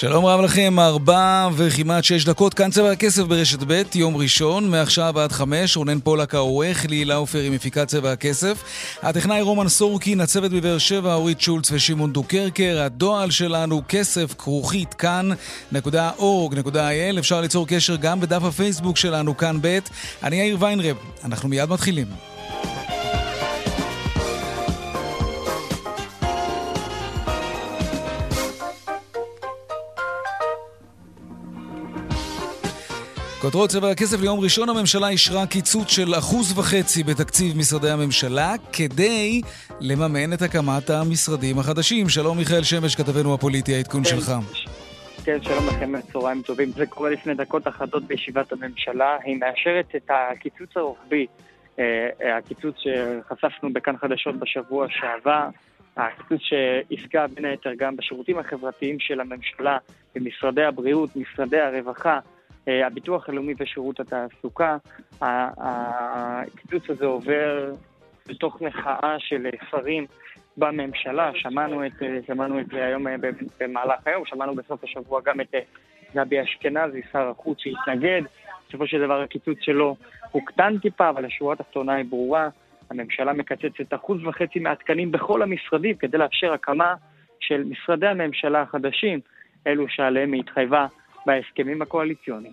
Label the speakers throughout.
Speaker 1: שלום רב לכם, ארבע וכמעט שש דקות, כאן צבע הכסף ברשת ב', יום ראשון, מעכשיו עד חמש, רונן פולק העורך, לילה עופר עם מפיקת צבע הכסף. הטכנאי רומן סורקין, הצוות בבאר שבע, אורית שולץ ושמעון דוקרקר, הדועל שלנו, כסף כרוכית כאן.org.il, אפשר ליצור קשר גם בדף הפייסבוק שלנו, כאן ב', אני יאיר ויינרב, אנחנו מיד מתחילים. כותרות צבע הכסף ליום ראשון הממשלה אישרה קיצוץ של אחוז וחצי בתקציב משרדי הממשלה כדי לממן את הקמת המשרדים החדשים. שלום מיכאל שמש, כתבנו הפוליטי, העדכון כן, שלך.
Speaker 2: כן, שלום לכם, צהריים טובים. זה קורה לפני דקות אחדות בישיבת הממשלה. היא מאשרת את הקיצוץ הרוחבי, אה, אה, הקיצוץ שחשפנו בכאן חדשות בשבוע שעבר. הקיצוץ שיפגע בין היתר גם בשירותים החברתיים של הממשלה, במשרדי הבריאות, משרדי הרווחה, הביטוח הלאומי ושירות התעסוקה. הקיצוץ הזה עובר בתוך מחאה של שרים בממשלה, שמענו את, אה, שמענו את זה היום אה, במהלך היום, שמענו בסוף השבוע גם את גבי אשכנזי, שר החוץ, שהתנגד. בסופו של דבר הקיצוץ שלו הוקטן טיפה, אבל השורה התחתונה היא ברורה. הממשלה מקצצת אחוז וחצי מהתקנים בכל המשרדים כדי לאפשר הקמה של משרדי הממשלה החדשים, אלו שעליהם היא התחייבה בהסכמים הקואליציוניים.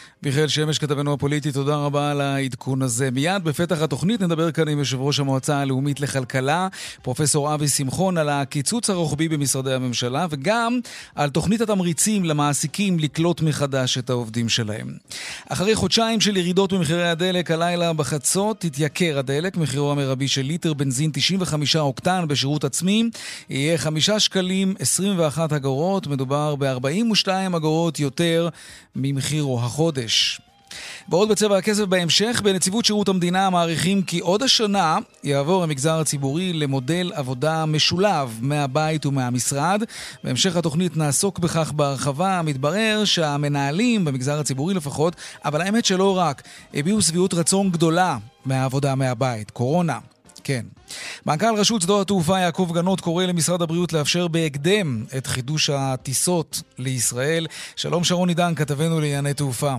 Speaker 1: מיכאל שמש, כתבנו הפוליטי, תודה רבה על העדכון הזה. מיד בפתח התוכנית נדבר כאן עם יושב ראש המועצה הלאומית לכלכלה, פרופסור אבי שמחון, על הקיצוץ הרוחבי במשרדי הממשלה, וגם על תוכנית התמריצים למעסיקים לקלוט מחדש את העובדים שלהם. אחרי חודשיים של ירידות במחירי הדלק, הלילה בחצות התייקר הדלק, מחירו המרבי של ליטר בנזין 95 אוקטן בשירות עצמי, יהיה 5 שקלים 21 אגורות, מדובר ב-42 אגורות יותר ממחירו החודש. חודש. ועוד בצבע הכסף בהמשך, בנציבות שירות המדינה מעריכים כי עוד השנה יעבור המגזר הציבורי למודל עבודה משולב מהבית ומהמשרד. בהמשך התוכנית נעסוק בכך בהרחבה. מתברר שהמנהלים, במגזר הציבורי לפחות, אבל האמת שלא רק, הביעו שביעות רצון גדולה מהעבודה מהבית. קורונה. כן. מנכ"ל רשות שדות התעופה יעקב גנות קורא למשרד הבריאות לאפשר בהקדם את חידוש הטיסות לישראל. שלום שרון עידן, כתבנו לענייני תעופה.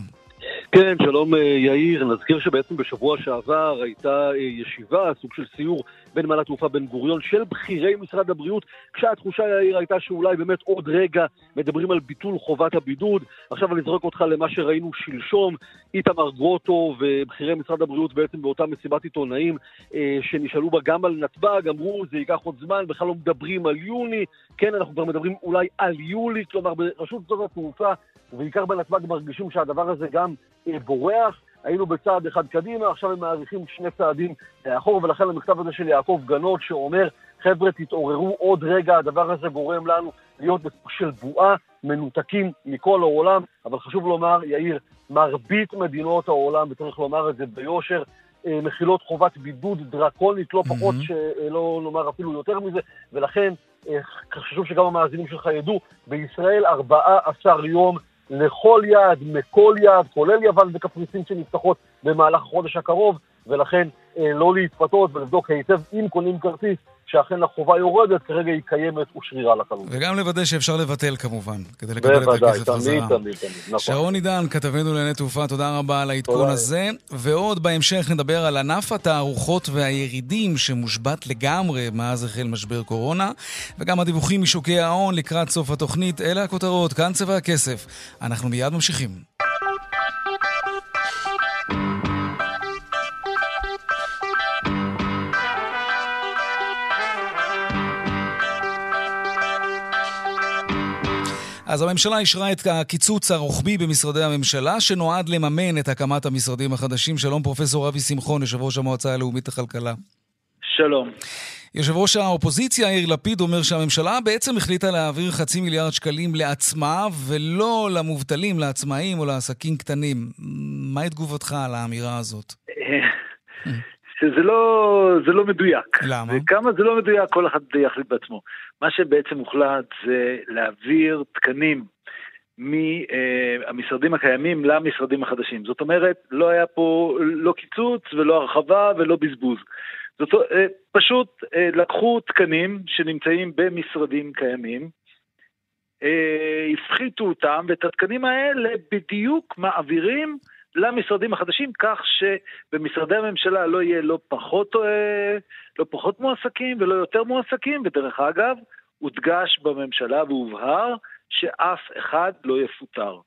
Speaker 3: כן, שלום אה, יאיר. נזכיר שבעצם בשבוע שעבר הייתה אה, ישיבה, סוג של סיור בין נמל התעופה בן גוריון של בכירי משרד הבריאות, כשהתחושה יאיר הייתה שאולי באמת עוד רגע מדברים על ביטול חובת הבידוד. עכשיו אני אזרוק אותך למה שראינו שלשום, איתמר גרוטו ובכירי משרד הבריאות בעצם באותה מסיבת עיתונאים אה, שנשאלו בה גם על נתב"ג, אמרו זה ייקח עוד זמן, בכלל לא מדברים על יוני, כן אנחנו כבר מדברים אולי על יולי, כלומר ברשות שדות התעופה ובעיקר בנתב"ג מרגישים שהדבר הזה גם אה, בורח. היינו בצעד אחד קדימה, עכשיו הם מעריכים שני צעדים לאחור, ולכן המכתב הזה של יעקב גנות שאומר, חבר'ה, תתעוררו עוד רגע, הדבר הזה גורם לנו להיות בסוג של בועה, מנותקים מכל העולם, אבל חשוב לומר, יאיר, מרבית מדינות העולם, וצריך לומר את זה ביושר, אה, מכילות חובת בידוד דרקונית, לא פחות, mm-hmm. שלא נאמר אפילו יותר מזה, ולכן אה, חשוב שגם המאזינים שלך ידעו, בישראל 14 יום לכל יעד, מכל יעד, כולל יוון וקפריסין שנפתחות במהלך החודש הקרוב, ולכן אה, לא להתפתות ולבדוק היטב אם קונים כרטיס, שאכן החובה יורדת, כרגע היא קיימת ושרירה לחלוטין.
Speaker 1: וגם לוודא שאפשר לבטל כמובן, כדי לקבל את הכסף חזרה. בוודאי, תמיד, תמיד, נכון. שרון עידן, כתבנו לענייני תעופה, תודה רבה על העדכון הזה. ועוד בהמשך נדבר על ענף התערוכות והירידים שמושבת לגמרי מאז החל משבר קורונה, וגם הדיווחים משוקי ההון לקראת סוף התוכנית. אלה הכותרות, כאן צבע הכסף. אנחנו מיד ממשיכים. אז הממשלה אישרה את הקיצוץ הרוחבי במשרדי הממשלה, שנועד לממן את הקמת המשרדים החדשים. שלום, פרופסור אבי שמחון, יושב ראש המועצה הלאומית לכלכלה.
Speaker 4: שלום.
Speaker 1: יושב ראש האופוזיציה יאיר לפיד אומר שהממשלה בעצם החליטה להעביר חצי מיליארד שקלים לעצמה ולא למובטלים, לעצמאים או לעסקים קטנים. מהי תגובתך על האמירה הזאת?
Speaker 4: שזה לא, זה לא מדויק.
Speaker 1: למה?
Speaker 4: וכמה זה לא מדויק, כל אחד יחליט בעצמו. מה שבעצם הוחלט זה להעביר תקנים מהמשרדים הקיימים למשרדים החדשים. זאת אומרת, לא היה פה לא קיצוץ ולא הרחבה ולא בזבוז. זאת אה, פשוט אה, לקחו תקנים שנמצאים במשרדים קיימים, אה, הפחיתו אותם, ואת התקנים האלה בדיוק מעבירים למשרדים החדשים, כך שבמשרדי הממשלה לא יהיה לא פחות, לא פחות מועסקים ולא יותר מועסקים, ודרך אגב, הודגש בממשלה והובהר שאף אחד לא יפוטר.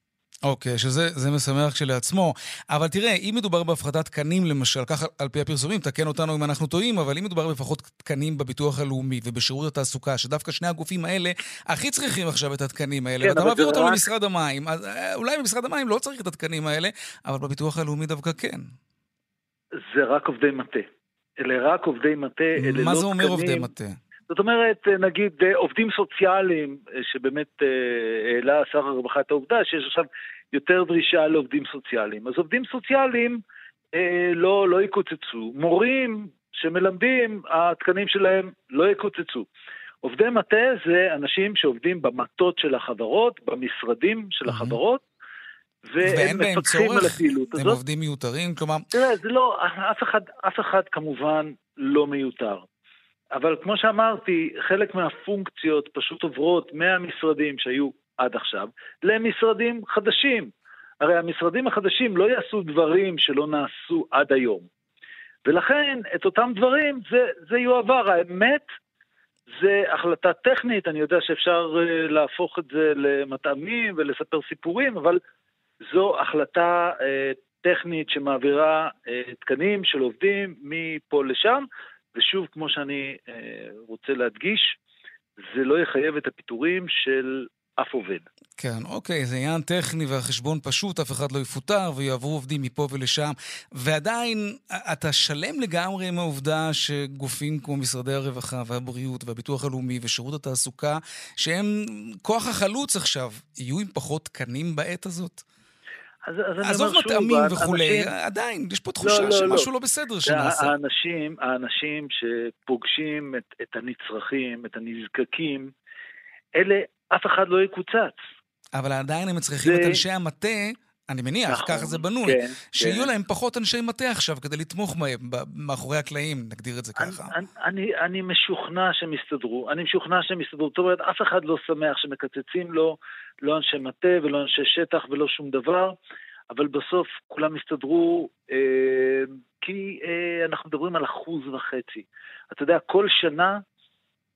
Speaker 1: אוקיי, okay, שזה משמח כשלעצמו. אבל תראה, אם מדובר בהפחתת תקנים למשל, ככה על פי הפרסומים, תקן אותנו אם אנחנו טועים, אבל אם מדובר בפחות תקנים בביטוח הלאומי ובשירות התעסוקה, שדווקא שני הגופים האלה הכי צריכים עכשיו את התקנים האלה, כן, ואתה מעביר אותם רק... למשרד המים, אז אה, אולי במשרד המים לא צריך את התקנים האלה, אבל בביטוח הלאומי דווקא כן.
Speaker 4: זה רק עובדי מטה. אלה רק עובדי מטה, אלה לא תקנים...
Speaker 1: מה זה אומר עובדי מטה?
Speaker 4: זאת אומרת, נגיד עובדים סוציאליים, שבאמת אה, העלה שר הרווחה את העובדה שיש עכשיו יותר דרישה לעובדים סוציאליים. אז עובדים סוציאליים אה, לא, לא יקוצצו. מורים שמלמדים, התקנים שלהם לא יקוצצו. עובדי מטה זה אנשים שעובדים במטות של החברות, במשרדים של החברות, והם מפקחים על הפעילות
Speaker 1: הזאת. הם עובדים מיותרים? כלומר...
Speaker 4: תראה, זה לא, אף אחד, אף אחד כמובן לא מיותר. אבל כמו שאמרתי, חלק מהפונקציות פשוט עוברות מהמשרדים שהיו עד עכשיו למשרדים חדשים. הרי המשרדים החדשים לא יעשו דברים שלא נעשו עד היום. ולכן את אותם דברים זה, זה יועבר. האמת, זה החלטה טכנית, אני יודע שאפשר uh, להפוך את זה למטעמים ולספר סיפורים, אבל זו החלטה uh, טכנית שמעבירה uh, תקנים של עובדים מפה לשם, ושוב, כמו שאני uh, רוצה להדגיש, זה לא יחייב את הפיטורים של אף עובד.
Speaker 1: כן, אוקיי, זה עניין טכני והחשבון פשוט, אף אחד לא יפוטר ויעברו עובדים מפה ולשם. ועדיין, אתה שלם לגמרי עם העובדה שגופים כמו משרדי הרווחה והבריאות והביטוח הלאומי ושירות התעסוקה, שהם כוח החלוץ עכשיו, יהיו עם פחות תקנים בעת הזאת?
Speaker 4: אז, אז עזוב מטעמים
Speaker 1: וכולי, אנשים... עדיין, יש פה תחושה לא, לא, שמשהו לא, לא בסדר שנעשה.
Speaker 4: האנשים, האנשים שפוגשים את, את הנצרכים, את הנזקקים, אלה אף אחד לא יקוצץ.
Speaker 1: אבל עדיין הם צריכים זה... את אנשי המטה, אני מניח, נכון, ככה זה בנוי, כן, שיהיו כן. להם פחות אנשי מטה עכשיו כדי לתמוך מאחורי הקלעים, נגדיר את זה ככה.
Speaker 4: אני, אני, אני משוכנע שהם יסתדרו, אני משוכנע שהם יסתדרו. זאת אומרת, אף אחד לא שמח שמקצצים לו, לא אנשי מטה ולא אנשי שטח ולא שום דבר, אבל בסוף כולם יסתדרו, אה, כי אה, אנחנו מדברים על אחוז וחצי. אתה יודע, כל שנה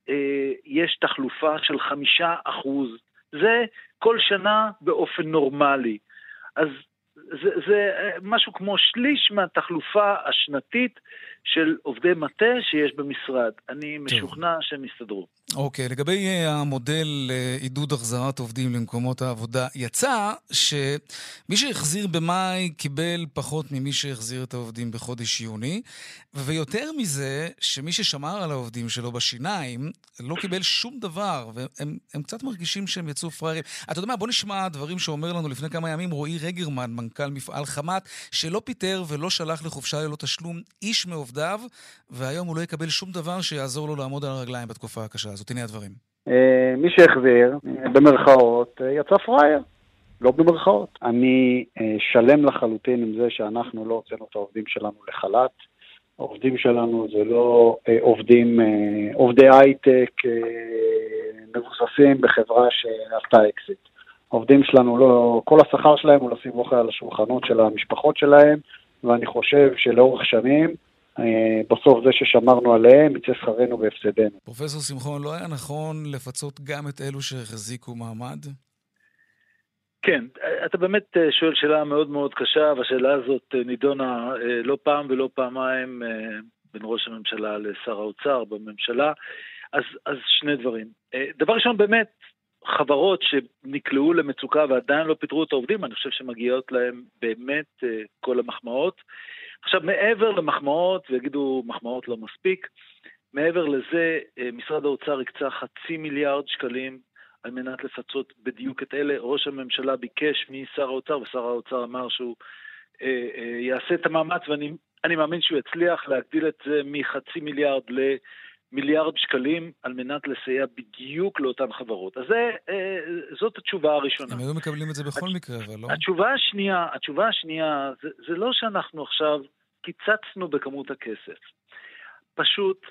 Speaker 4: אה, יש תחלופה של חמישה אחוז. זה כל שנה באופן נורמלי. אז זה, זה אה, משהו כמו שליש מהתחלופה השנתית של עובדי מטה שיש במשרד. אני משוכנע שהם יסתדרו.
Speaker 1: אוקיי, לגבי אה, המודל לעידוד החזרת עובדים למקומות העבודה, יצא שמי שהחזיר במאי קיבל פחות ממי שהחזיר את העובדים בחודש יוני, ויותר מזה, שמי ששמר על העובדים שלו בשיניים לא קיבל שום דבר, והם קצת מרגישים שהם יצאו פראיירים. אתה יודע מה, בוא נשמע דברים שאומר לנו לפני כמה ימים רועי רגרמן, מנכ"ל מפעל חמת, שלא פיטר ולא שלח לחופשה ללא תשלום איש מעובדיו, והיום הוא לא יקבל שום דבר שיעזור לו לעמוד על הרגליים בתקופה הקשה הזאת. הנה הדברים.
Speaker 5: אה, מי שהחזיר, במרכאות, אה, יצא פראייר. לא במרכאות. אני אה, שלם לחלוטין עם זה שאנחנו לא הוצאנו את העובדים שלנו לחל"ת. העובדים שלנו זה לא עובדים, עובדי הייטק מבוססים בחברה שעשתה אקזיט. העובדים שלנו לא, כל השכר שלהם הוא לשים אוכל על השולחנות של המשפחות שלהם, ואני חושב שלאורך שנים אה, בסוף זה ששמרנו עליהם, יצא שכרנו בהפסדנו.
Speaker 1: פרופסור שמחון, לא היה נכון לפצות גם את אלו שהחזיקו מעמד?
Speaker 4: כן, אתה באמת אה, שואל שאלה מאוד מאוד קשה, והשאלה הזאת אה, נידונה לא פעם ולא פעמיים בין ראש הממשלה לשר האוצר בממשלה. אז, אז שני דברים. דבר ראשון, באמת, חברות שנקלעו למצוקה ועדיין לא פיטרו את העובדים, אני חושב שמגיעות להם באמת כל המחמאות. עכשיו, מעבר למחמאות, ויגידו מחמאות לא מספיק, מעבר לזה, משרד האוצר הקצה חצי מיליארד שקלים על מנת לפצות בדיוק את אלה. ראש הממשלה ביקש משר האוצר, ושר האוצר אמר שהוא אה, אה, יעשה את המאמץ, ואני מאמין שהוא יצליח להגדיל את זה מחצי מיליארד למיליארד שקלים על מנת לסייע בדיוק לאותן חברות. אז זה, אה, זאת התשובה הראשונה.
Speaker 1: הם היו מקבלים את זה בכל מקרה, אבל לא?
Speaker 4: התשובה השנייה, התשובה השנייה, זה, זה לא שאנחנו עכשיו קיצצנו בכמות הכסף. פשוט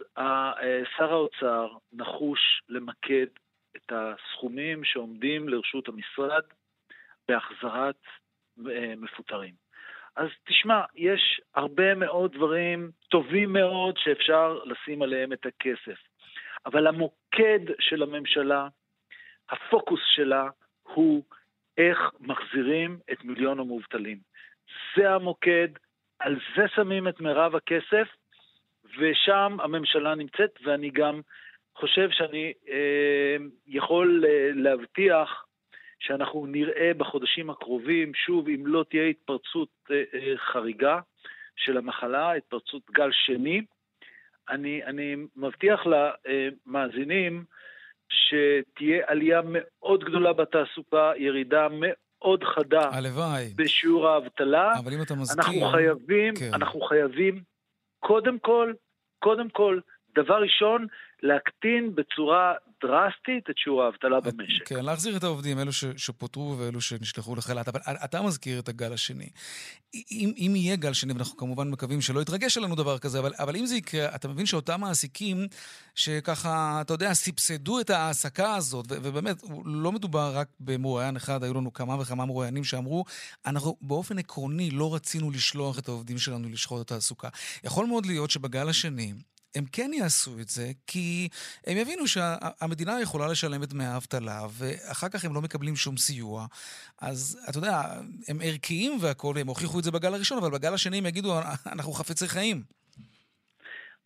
Speaker 4: שר האוצר נחוש למקד את הסכומים שעומדים לרשות המשרד בהחזרת מפוטרים. אז תשמע, יש הרבה מאוד דברים טובים מאוד שאפשר לשים עליהם את הכסף. אבל המוקד של הממשלה, הפוקוס שלה, הוא איך מחזירים את מיליון המובטלים. זה המוקד, על זה שמים את מירב הכסף, ושם הממשלה נמצאת, ואני גם חושב שאני אה, יכול אה, להבטיח שאנחנו נראה בחודשים הקרובים, שוב, אם לא תהיה התפרצות אה, אה, חריגה של המחלה, התפרצות גל שני, אני, אני מבטיח למאזינים שתהיה עלייה מאוד גדולה בתעסוקה, ירידה מאוד חדה
Speaker 1: הלוואי.
Speaker 4: בשיעור האבטלה.
Speaker 1: אבל אם אתה מזכיר...
Speaker 4: אנחנו חייבים, כן. אנחנו חייבים, קודם כל, קודם כל, דבר ראשון, להקטין בצורה דרסטית את שיעור האבטלה במשק.
Speaker 1: כן, להחזיר את העובדים, אלו ש, שפוטרו ואלו שנשלחו לחל"ת. אבל אתה מזכיר את הגל השני. אם, אם יהיה גל שני, ואנחנו כמובן מקווים שלא יתרגש עלינו דבר כזה, אבל, אבל אם זה יקרה, אתה מבין שאותם מעסיקים שככה, אתה יודע, סבסדו את ההעסקה הזאת, ו, ובאמת, לא מדובר רק במרואיין אחד, היו לנו כמה וכמה מרואיינים שאמרו, אנחנו באופן עקרוני לא רצינו לשלוח את העובדים שלנו לשחוט את התעסוקה. יכול מאוד להיות שבגל השני, הם כן יעשו את זה, כי הם יבינו שהמדינה יכולה לשלם את דמי האבטלה, ואחר כך הם לא מקבלים שום סיוע. אז אתה יודע, הם ערכיים והכול, הם הוכיחו את זה בגל הראשון, אבל בגל השני הם יגידו, אנחנו חפצי חיים.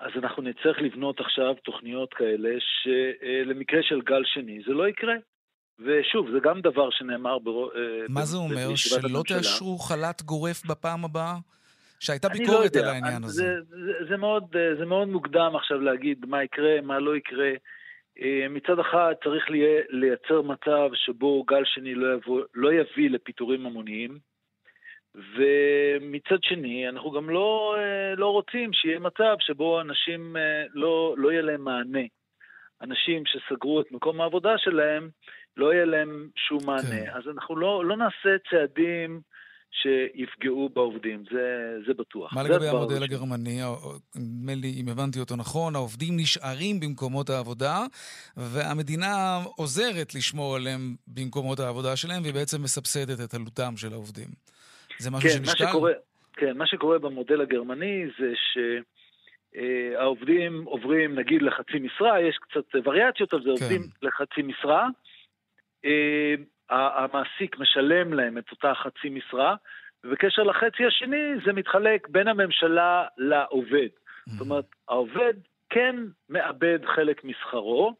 Speaker 4: אז אנחנו נצטרך לבנות עכשיו תוכניות כאלה שלמקרה של גל שני זה לא יקרה. ושוב, זה גם דבר שנאמר ב...
Speaker 1: מה זה אומר? שלא תאשרו חל"ת גורף בפעם הבאה? שהייתה לא ביקורת לא על העניין הזה. זה,
Speaker 4: זה, זה, מאוד, זה מאוד מוקדם עכשיו להגיד מה יקרה, מה לא יקרה. אה, מצד אחד צריך לייצר מצב שבו גל שני לא, יבוא, לא יביא לפיטורים המוניים, ומצד שני, אנחנו גם לא, אה, לא רוצים שיהיה מצב שבו אנשים אה, לא, לא יהיה להם מענה. אנשים שסגרו את מקום העבודה שלהם, לא יהיה להם שום מענה. כן. אז אנחנו לא, לא נעשה צעדים שיפגעו בעובדים, זה, זה בטוח.
Speaker 1: מה לגבי המודל ראשון. הגרמני? נדמה לי, אם הבנתי אותו נכון, העובדים נשארים במקומות העבודה, והמדינה עוזרת לשמור עליהם במקומות העבודה שלהם, והיא בעצם מסבסדת את עלותם של העובדים. זה משהו
Speaker 4: כן,
Speaker 1: שנשקל?
Speaker 4: מה שקורה, כן, מה שקורה במודל הגרמני זה שהעובדים עוברים נגיד לחצי משרה, יש קצת וריאציות על זה, כן. עובדים לחצי משרה. המעסיק משלם להם את אותה חצי משרה, ובקשר לחצי השני זה מתחלק בין הממשלה לעובד. זאת אומרת, העובד כן מאבד חלק משכרו,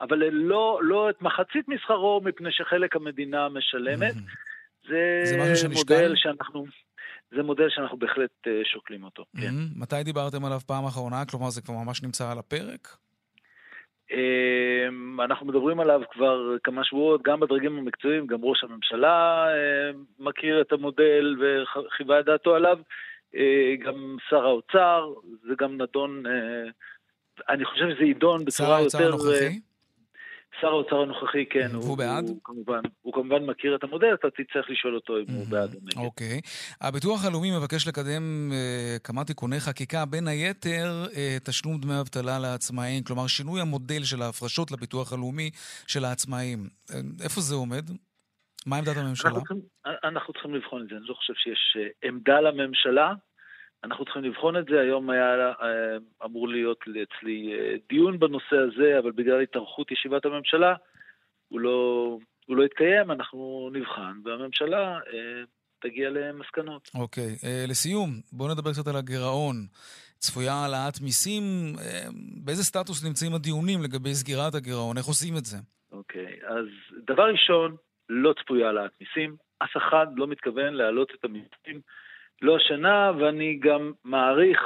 Speaker 4: אבל לא, לא את מחצית משכרו, מפני שחלק המדינה משלמת.
Speaker 1: זה, זה מודל
Speaker 4: שאנחנו... זה מודל שאנחנו בהחלט אה, שוקלים אותו, כן.
Speaker 1: מתי דיברתם עליו פעם אחרונה? כלומר, זה כבר ממש נמצא על הפרק?
Speaker 4: אמ, אנחנו מדברים עליו כבר כמה שבועות, גם בדרגים המקצועיים, גם ראש הממשלה אמ, מכיר את המודל וחיווה את דעתו עליו, אה, גם שר האוצר, זה גם נדון, אה, אני חושב שזה יידון בצורה יותר... שר
Speaker 1: האוצר הנוכחי?
Speaker 4: שר האוצר הנוכחי, כן.
Speaker 1: הוא, הוא בעד?
Speaker 4: הוא כמובן, הוא כמובן מכיר את המודל, אתה תצטרך לשאול אותו אם הוא mm-hmm. בעד או נגד.
Speaker 1: אוקיי. הביטוח הלאומי מבקש לקדם uh, כמה תיקוני חקיקה, בין היתר uh, תשלום דמי אבטלה לעצמאים, כלומר שינוי המודל של ההפרשות לביטוח הלאומי של העצמאים. Uh, איפה זה עומד? מה עמדת הממשלה? אנחנו צריכים,
Speaker 4: אנחנו צריכים לבחון את זה, אני לא חושב שיש עמדה לממשלה. אנחנו צריכים לבחון את זה. היום היה אה, אמור להיות אצלי אה, דיון בנושא הזה, אבל בגלל התארכות ישיבת הממשלה, הוא לא, הוא לא התקיים, אנחנו נבחן, והממשלה אה, תגיע למסקנות.
Speaker 1: אוקיי. Okay. Uh, לסיום, בואו נדבר קצת על הגירעון. צפויה העלאת מיסים, uh, באיזה סטטוס נמצאים הדיונים לגבי סגירת הגירעון? איך עושים את זה?
Speaker 4: אוקיי, okay. אז דבר ראשון, לא צפויה העלאת מיסים. אף אחד לא מתכוון להעלות את המיסים לא השנה, ואני גם מעריך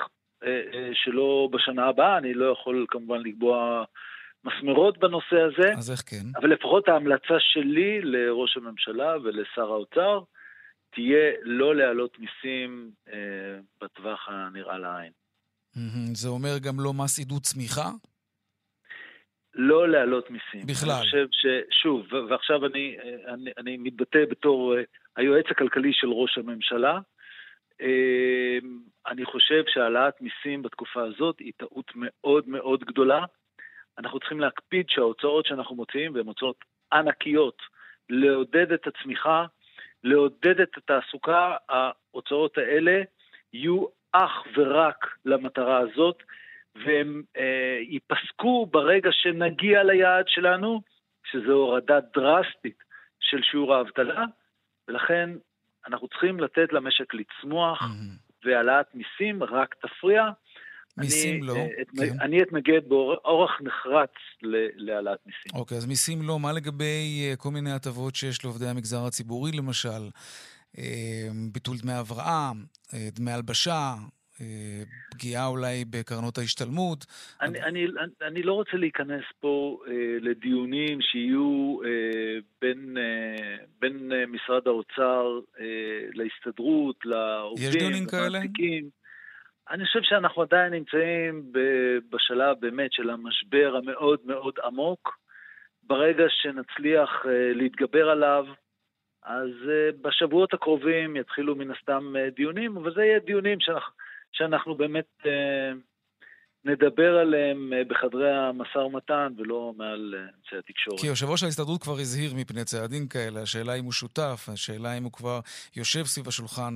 Speaker 4: שלא בשנה הבאה, אני לא יכול כמובן לקבוע מסמרות בנושא הזה.
Speaker 1: אז איך כן?
Speaker 4: אבל לפחות ההמלצה שלי לראש הממשלה ולשר האוצר תהיה לא להעלות מיסים אה, בטווח הנראה לעין.
Speaker 1: זה אומר גם לא מס עידוד צמיחה?
Speaker 4: לא להעלות מיסים.
Speaker 1: בכלל.
Speaker 4: אני חושב ששוב, ועכשיו אני, אני, אני מתבטא בתור אה, היועץ הכלכלי של ראש הממשלה, אה, אני חושב שהעלאת מיסים בתקופה הזאת היא טעות מאוד מאוד גדולה. אנחנו צריכים להקפיד שההוצאות שאנחנו מוציאים, והן הוצאות ענקיות, לעודד את הצמיחה, לעודד את התעסוקה, ההוצאות האלה יהיו אך ורק למטרה הזאת, והם אה, ייפסקו ברגע שנגיע ליעד שלנו, שזו הורדה דרסטית של שיעור האבטלה, ולכן אנחנו צריכים לתת למשק לצמוח, mm-hmm. והעלאת מיסים רק תפריע.
Speaker 1: מיסים
Speaker 4: אני,
Speaker 1: לא,
Speaker 4: את,
Speaker 1: כן.
Speaker 4: אני אתנגד באורח נחרץ להעלאת מיסים.
Speaker 1: אוקיי, אז מיסים לא. מה לגבי אה, כל מיני הטבות שיש לעובדי המגזר הציבורי, למשל? אה, ביטול דמי הבראה, אה, דמי הלבשה, פגיעה אולי בקרנות ההשתלמות.
Speaker 4: אני, אני, אני לא רוצה להיכנס פה אה, לדיונים שיהיו אה, בין, אה, בין אה, משרד האוצר אה, להסתדרות, לעובדים,
Speaker 1: יש דיונים כאלה?
Speaker 4: אני חושב שאנחנו עדיין נמצאים בשלב באמת של המשבר המאוד מאוד עמוק. ברגע שנצליח אה, להתגבר עליו, אז אה, בשבועות הקרובים יתחילו מן הסתם אה, דיונים, אבל זה יהיה דיונים שאנחנו, שאנחנו באמת נדבר עליהם בחדרי המשא ומתן ולא מעל אמצעי התקשורת.
Speaker 1: כי יושב ראש ההסתדרות כבר הזהיר מפני צעדים כאלה, השאלה אם הוא שותף, השאלה אם הוא כבר יושב סביב השולחן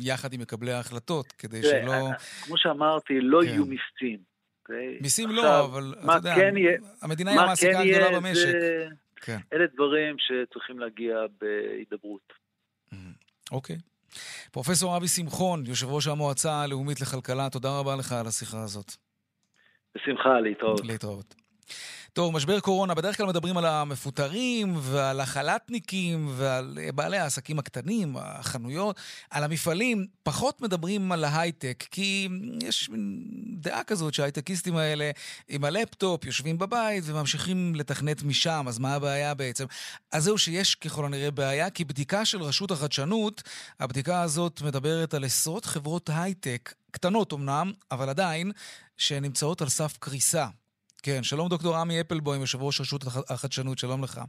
Speaker 1: יחד עם מקבלי ההחלטות, כדי שלא...
Speaker 4: כמו שאמרתי, לא כן. יהיו מיסים. Okay? אוקיי?
Speaker 1: מיסים לא, עכשיו, לא, אבל אתה יודע, כן יהיה, המדינה היא המעסיקה כן הגדולה במשק. זה...
Speaker 4: כן. אלה דברים שצריכים להגיע בהידברות.
Speaker 1: אוקיי. פרופסור אבי שמחון, יושב ראש המועצה הלאומית לכלכלה, תודה רבה לך על השיחה הזאת.
Speaker 4: בשמחה, להתראות.
Speaker 1: להתראות. טוב, משבר קורונה, בדרך כלל מדברים על המפוטרים ועל החל"תניקים ועל בעלי העסקים הקטנים, החנויות, על המפעלים. פחות מדברים על ההייטק, כי יש דעה כזאת שההייטקיסטים האלה עם הלפטופ יושבים בבית וממשיכים לתכנת משם, אז מה הבעיה בעצם? אז זהו שיש ככל הנראה בעיה, כי בדיקה של רשות החדשנות, הבדיקה הזאת מדברת על עשרות חברות הייטק, קטנות אמנם, אבל עדיין, שנמצאות על סף קריסה. כן, שלום דוקטור עמי אפלבוים, יושב ראש רשות החדשנות, שלום לך.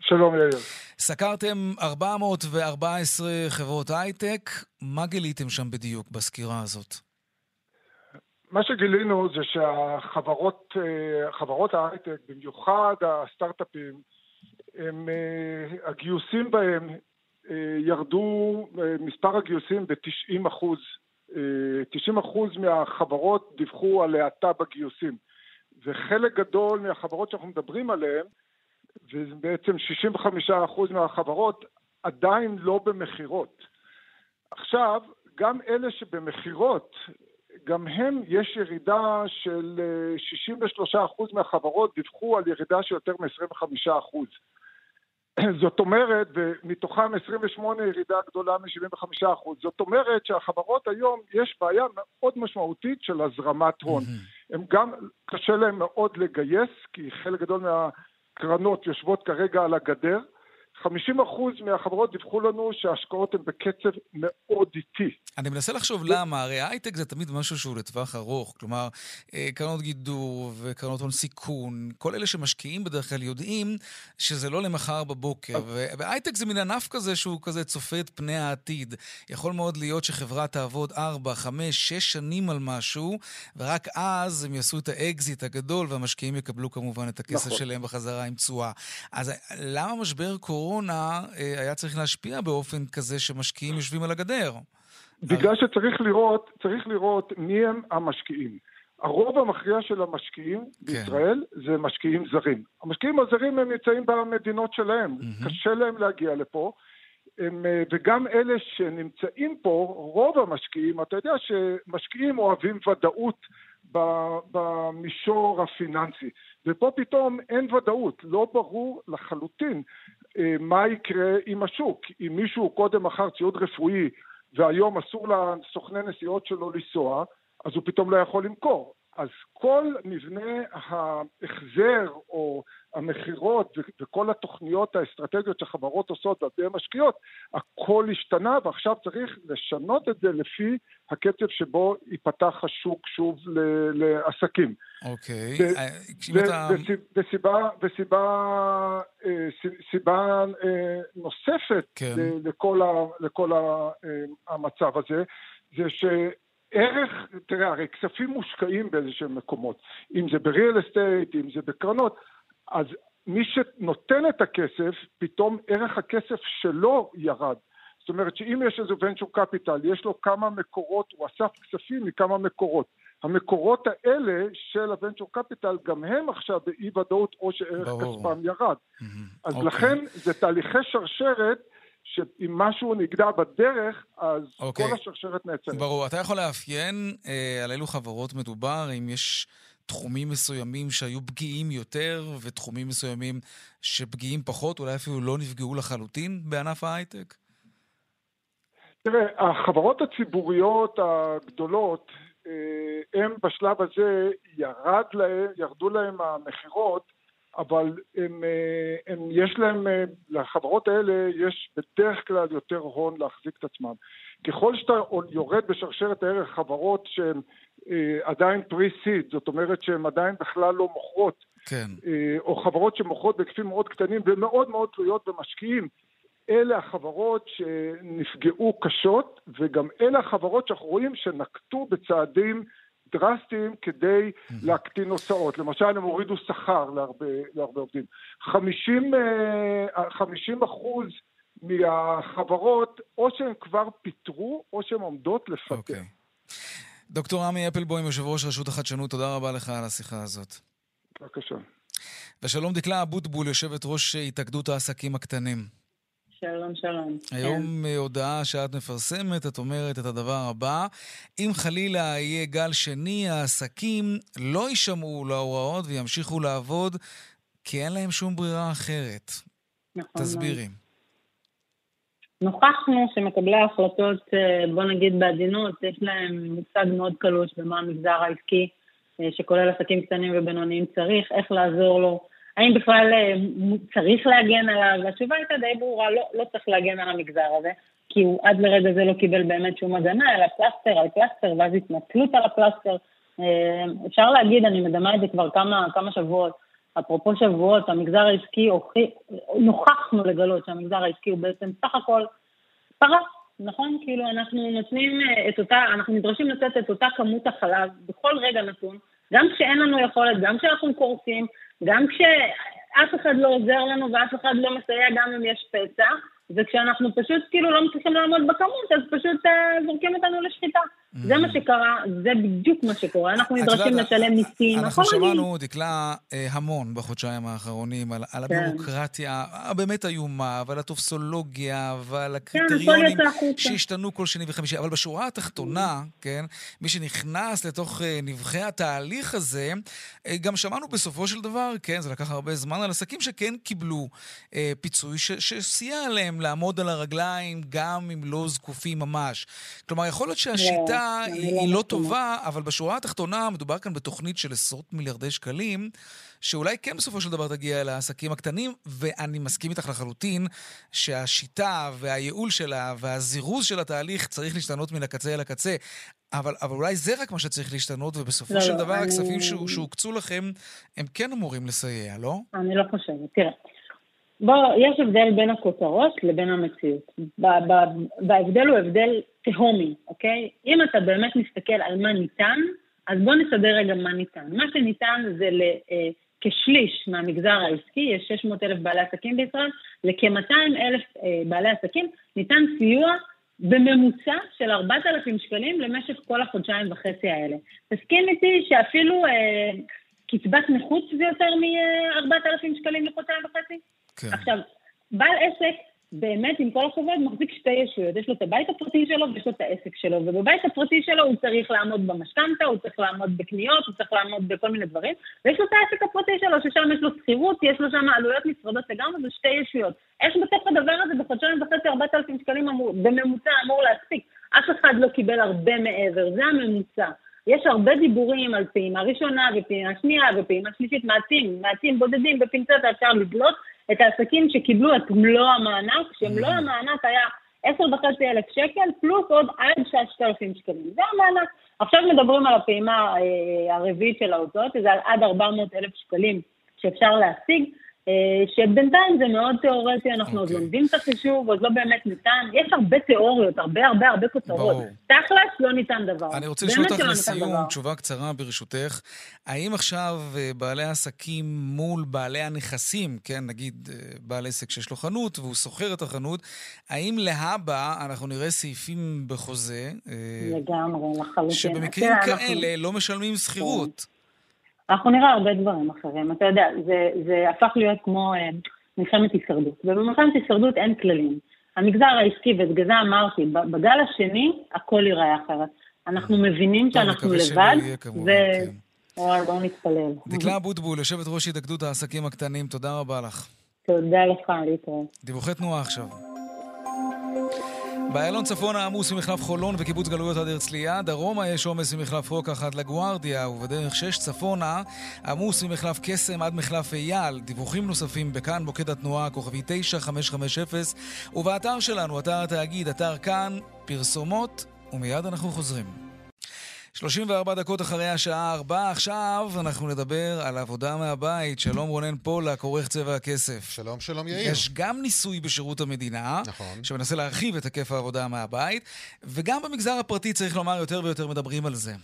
Speaker 6: שלום יאיר.
Speaker 1: סקרתם 414 חברות הייטק, מה גיליתם שם בדיוק בסקירה הזאת?
Speaker 6: מה שגילינו זה שהחברות, אה, ההייטק, במיוחד הסטארט-אפים, הם, אה, הגיוסים בהם אה, ירדו, מספר הגיוסים ב-90 אחוז. 90 אחוז מהחברות דיווחו על האטה בגיוסים. וחלק גדול מהחברות שאנחנו מדברים עליהן, ובעצם 65% מהחברות עדיין לא במכירות. עכשיו, גם אלה שבמכירות, גם הם יש ירידה של 63% אה, מהחברות דיווחו על ירידה של יותר מ-25%. זאת אומרת, ומתוכם 28 ירידה גדולה מ-75%. זאת אומרת שהחברות היום, יש בעיה מאוד משמעותית של הזרמת הון. הם גם, קשה להם מאוד לגייס, כי חלק גדול מהקרנות יושבות כרגע על הגדר. 50% מהחברות דיווחו לנו שההשקעות הן בקצב מאוד איטי.
Speaker 1: אני מנסה לחשוב למה, הרי הייטק זה תמיד משהו שהוא לטווח ארוך. כלומר, אה, קרנות גידור וקרנות הון סיכון, כל אלה שמשקיעים בדרך כלל יודעים שזה לא למחר בבוקר. והייטק זה מין ענף כזה שהוא כזה צופה את פני העתיד. יכול מאוד להיות שחברה תעבוד 4, 5, 6 שנים על משהו, ורק אז הם יעשו את האקזיט הגדול, והמשקיעים יקבלו כמובן את הכסף נכון. שלהם בחזרה עם תשואה. אז למה משבר קורונה? הקורונה אה, היה צריך להשפיע באופן כזה שמשקיעים יושבים על הגדר.
Speaker 6: בגלל שצריך לראות, צריך לראות מי הם המשקיעים. הרוב המכריע של המשקיעים כן. בישראל זה משקיעים זרים. המשקיעים הזרים הם נמצאים במדינות שלהם, mm-hmm. קשה להם להגיע לפה. הם, אה, וגם אלה שנמצאים פה, רוב המשקיעים, אתה יודע שמשקיעים אוהבים ודאות במישור הפיננסי. ופה פתאום אין ודאות, לא ברור לחלוטין מה יקרה עם השוק. אם מישהו קודם מכר ציוד רפואי והיום אסור לסוכני נסיעות שלו לנסוע, אז הוא פתאום לא יכול למכור. אז כל מבנה ההחזר או המכירות וכל התוכניות האסטרטגיות שהחברות עושות ועל משקיעות, הכל השתנה ועכשיו צריך לשנות את זה לפי הקצב שבו ייפתח השוק שוב לעסקים.
Speaker 1: אוקיי.
Speaker 6: וסיבה, וסיבה סיבה נוספת. לכל המצב הזה, זה ש... ערך, תראה, הרי כספים מושקעים באיזשהם מקומות, אם זה בריאל אסטייט, אם זה בקרנות, אז מי שנותן את הכסף, פתאום ערך הכסף שלו ירד. זאת אומרת שאם יש איזה venture capital, יש לו כמה מקורות, הוא אסף כספים מכמה מקורות. המקורות האלה של ה-venture capital, גם הם עכשיו באי ודאות או שערך ברור. כספם ירד. Mm-hmm. אז okay. אוקיי. לכן זה תהליכי שרשרת שאם משהו נגדע בדרך, אז okay. אוקיי. כל השרשרת נעצרת.
Speaker 1: ברור. אתה יכול לאפיין אה, על אילו חברות מדובר, אם יש תחומים מסוימים שהיו פגיעים יותר, ותחומים מסוימים שפגיעים פחות, אולי אפילו לא נפגעו לחלוטין בענף ההייטק?
Speaker 6: תראה, החברות הציבוריות הגדולות, אה, הם בשלב הזה, ירד להם, ירדו להם המכירות, אבל הם, אה, הם, יש להם, אה, לחברות האלה יש בדרך כלל יותר הון להחזיק את עצמם. ככל שאתה יורד בשרשרת הערך חברות שהן אה, עדיין פרי-סיד, זאת אומרת שהן עדיין בכלל לא מוכרות,
Speaker 1: כן.
Speaker 6: או חברות שמוכרות בהיקפים מאוד קטנים ומאוד מאוד תלויות במשקיעים, אלה החברות שנפגעו קשות, וגם אלה החברות שאנחנו רואים שנקטו בצעדים דרסטיים כדי להקטין הוצאות. למשל, הם הורידו שכר להרבה, להרבה עובדים. 50, 50 אה, אחוז מהחברות, או שהן כבר פיטרו, או שהן עומדות לפטר. Okay.
Speaker 1: אוקיי. דוקטור עמי אפלבוים, יושב ראש רשות החדשנות, תודה רבה לך על השיחה הזאת.
Speaker 6: בבקשה.
Speaker 1: ושלום דקלה אבוטבול, יושבת ראש התאגדות העסקים הקטנים.
Speaker 7: שלום, שלום.
Speaker 1: היום כן. הודעה שאת מפרסמת, את אומרת את הדבר הבא: אם חלילה יהיה גל שני, העסקים לא יישמעו להוראות וימשיכו לעבוד כי אין להם שום ברירה אחרת. נכון. תסבירי.
Speaker 7: נוכחנו שמקבלי ההחלטות, אה, בוא נגיד בעדינות, יש להם מושג מאוד קלוש במה המגזר העסקי, אה, שכולל עסקים קטנים ובינוניים צריך, איך לעזור לו. האם בכלל אה, צריך להגן עליו? התשובה הייתה די ברורה, לא, לא צריך להגן על המגזר הזה, כי הוא עד לרגע זה לא קיבל באמת שום הגנה, אלא פלסטר על פלסטר, ואז התנצלות על הפלסטר. אה, אפשר להגיד, אני מדמה את זה כבר כמה, כמה שבועות, אפרופו שבועות, המגזר העסקי, נוכחנו לגלות שהמגזר העסקי הוא בעצם סך הכל פרס, נכון? כאילו אנחנו נותנים אה, את אותה, אנחנו נדרשים לתת את אותה כמות החלב בכל רגע נתון, גם כשאין לנו יכולת, גם כשאנחנו קורסים, גם כשאף אחד לא עוזר לנו ואף אחד לא מסייע גם אם יש פצע, וכשאנחנו פשוט כאילו לא מצליחים לעמוד בכמות, אז פשוט uh, זורקים אותנו לשחיטה. Mm. זה מה שקרה, זה בדיוק מה שקורה. אנחנו נדרשים לשלם מיסים.
Speaker 1: אנחנו שמענו, דקלה, אה, המון בחודשיים האחרונים על, על כן. הבירוקרטיה הבאמת איומה, ועל הטופסולוגיה, ועל כן, הקריטריונים כן, שהשתנו כל שני וחמישי. אבל בשורה התחתונה, כן, מי שנכנס לתוך אה, נבחי התהליך הזה, גם שמענו בסופו של דבר, כן, זה לקח הרבה זמן, על עסקים שכן קיבלו פיצוי שסייע להם לעמוד על הרגליים גם אם לא זקופים ממש. כלומר, יכול להיות שהשיטה לא, היא, היא לא טובה, אבל בשורה התחתונה מדובר כאן בתוכנית של עשרות מיליארדי שקלים, שאולי כן בסופו של דבר תגיע אל העסקים הקטנים, ואני מסכים איתך לחלוטין שהשיטה והייעול שלה והזירוז של התהליך צריך להשתנות מן הקצה אל הקצה. אבל, אבל אולי זה רק מה שצריך להשתנות, ובסופו לא, של לא, דבר אני... הכספים שהוקצו לכם, הם כן אמורים לסייע, לא?
Speaker 7: אני לא חושבת. תראה, בוא, יש הבדל בין הכותרות לבין המציאות. וההבדל הוא הבדל תהומי, אוקיי? אם אתה באמת מסתכל על מה ניתן, אז בוא נסדר רגע מה ניתן. מה שניתן זה אה, כשליש מהמגזר העסקי, יש 600 אלף בעלי עסקים בישראל, לכ-200 אלף אה, בעלי עסקים ניתן סיוע בממוצע של 4,000 שקלים למשך כל החודשיים וחצי האלה. תסכים איתי שאפילו אה, קצבת נכות זה יותר מ-4,000 שקלים לחודשיים וחצי?
Speaker 1: כן.
Speaker 7: עכשיו, בעל עסק, באמת, עם כל הכבוד, מחזיק שתי ישויות. יש לו את הבית הפרטי שלו ויש לו את העסק שלו. ובבית הפרטי שלו הוא צריך לעמוד במשכנתה, הוא צריך לעמוד בקניות, הוא צריך לעמוד בכל מיני דברים. ויש לו את העסק הפרטי שלו, ששם יש לו שכירות, יש לו שם עלויות נפרדות לגמרי, זה שתי ישויות. איך בתוך הדבר הזה בחודשיים וחצי 4,000 שקלים אמור, בממוצע אמור להספיק? אף אחד לא קיבל הרבה מעבר, זה הממוצע. יש הרבה דיבורים על פעימה ראשונה ופעימה שנייה ופעימה שלישית, מעטים, מעטים בודדים, בפינצטה אפשר לדלות את העסקים שקיבלו את מלוא המענק, שמלוא mm. המענק היה עשר וחצי אלף שקל, פלוס עוד עד ששת אלפים שקלים. זה המענק. עכשיו מדברים על הפעימה אה, הרביעית של ההוצאות, שזה עד ארבע מאות אלף שקלים שאפשר להשיג. אה, שבינתיים זה מאוד תיאורטי, אנחנו okay. עוד אוקיי. לומדים את החישוב, עוד לא באמת ניתן. יש הרבה תיאוריות, הרבה הרבה הרבה כותרות. תכלס לא ניתן דבר.
Speaker 1: אני רוצה לשאול אותך לסיום, תשובה קצרה ברשותך. האם עכשיו אה, בעלי העסקים מול בעלי הנכסים, כן, נגיד אה, בעל עסק שיש לו חנות והוא שוכר את החנות, האם להבא אנחנו נראה סעיפים בחוזה?
Speaker 7: לגמרי, לחלוטין.
Speaker 1: שבמקרים כאלה אנחנו... לא משלמים שכירות.
Speaker 7: אנחנו נראה הרבה דברים אחרים. אתה יודע, זה, זה הפך להיות כמו אה, מלחמת הישרדות. ובמלחמת הישרדות אין כללים. המגזר העסקי, ובגלל זה אמרתי, בגל השני הכל ייראה אחרת. אנחנו מבינים שאנחנו לבד, ו... כן. בואו נתפלל.
Speaker 1: דקלה אבוטבול, יושבת ראש התאגדות העסקים הקטנים, תודה רבה לך.
Speaker 7: תודה לך, להתראות.
Speaker 1: דיווחי תנועה עכשיו. באיילון צפונה עמוס ממחלף חולון וקיבוץ גלויות עד הרצליה, דרומה יש עומס ממחלף רוקח עד לגוארדיה, ובדרך 6 צפונה עמוס ממחלף קסם עד מחלף אייל. דיווחים נוספים בכאן מוקד התנועה כוכבי 9550, ובאתר שלנו, אתר התאגיד, אתר כאן, פרסומות, ומיד אנחנו חוזרים. 34 דקות אחרי השעה 4, עכשיו אנחנו נדבר על עבודה מהבית. שלום רונן פולק, עורך צבע הכסף.
Speaker 8: שלום, שלום יאיר.
Speaker 1: יש גם ניסוי בשירות המדינה, נכון. שמנסה להרחיב את היקף העבודה מהבית, וגם במגזר הפרטי, צריך לומר, יותר ויותר מדברים על זה.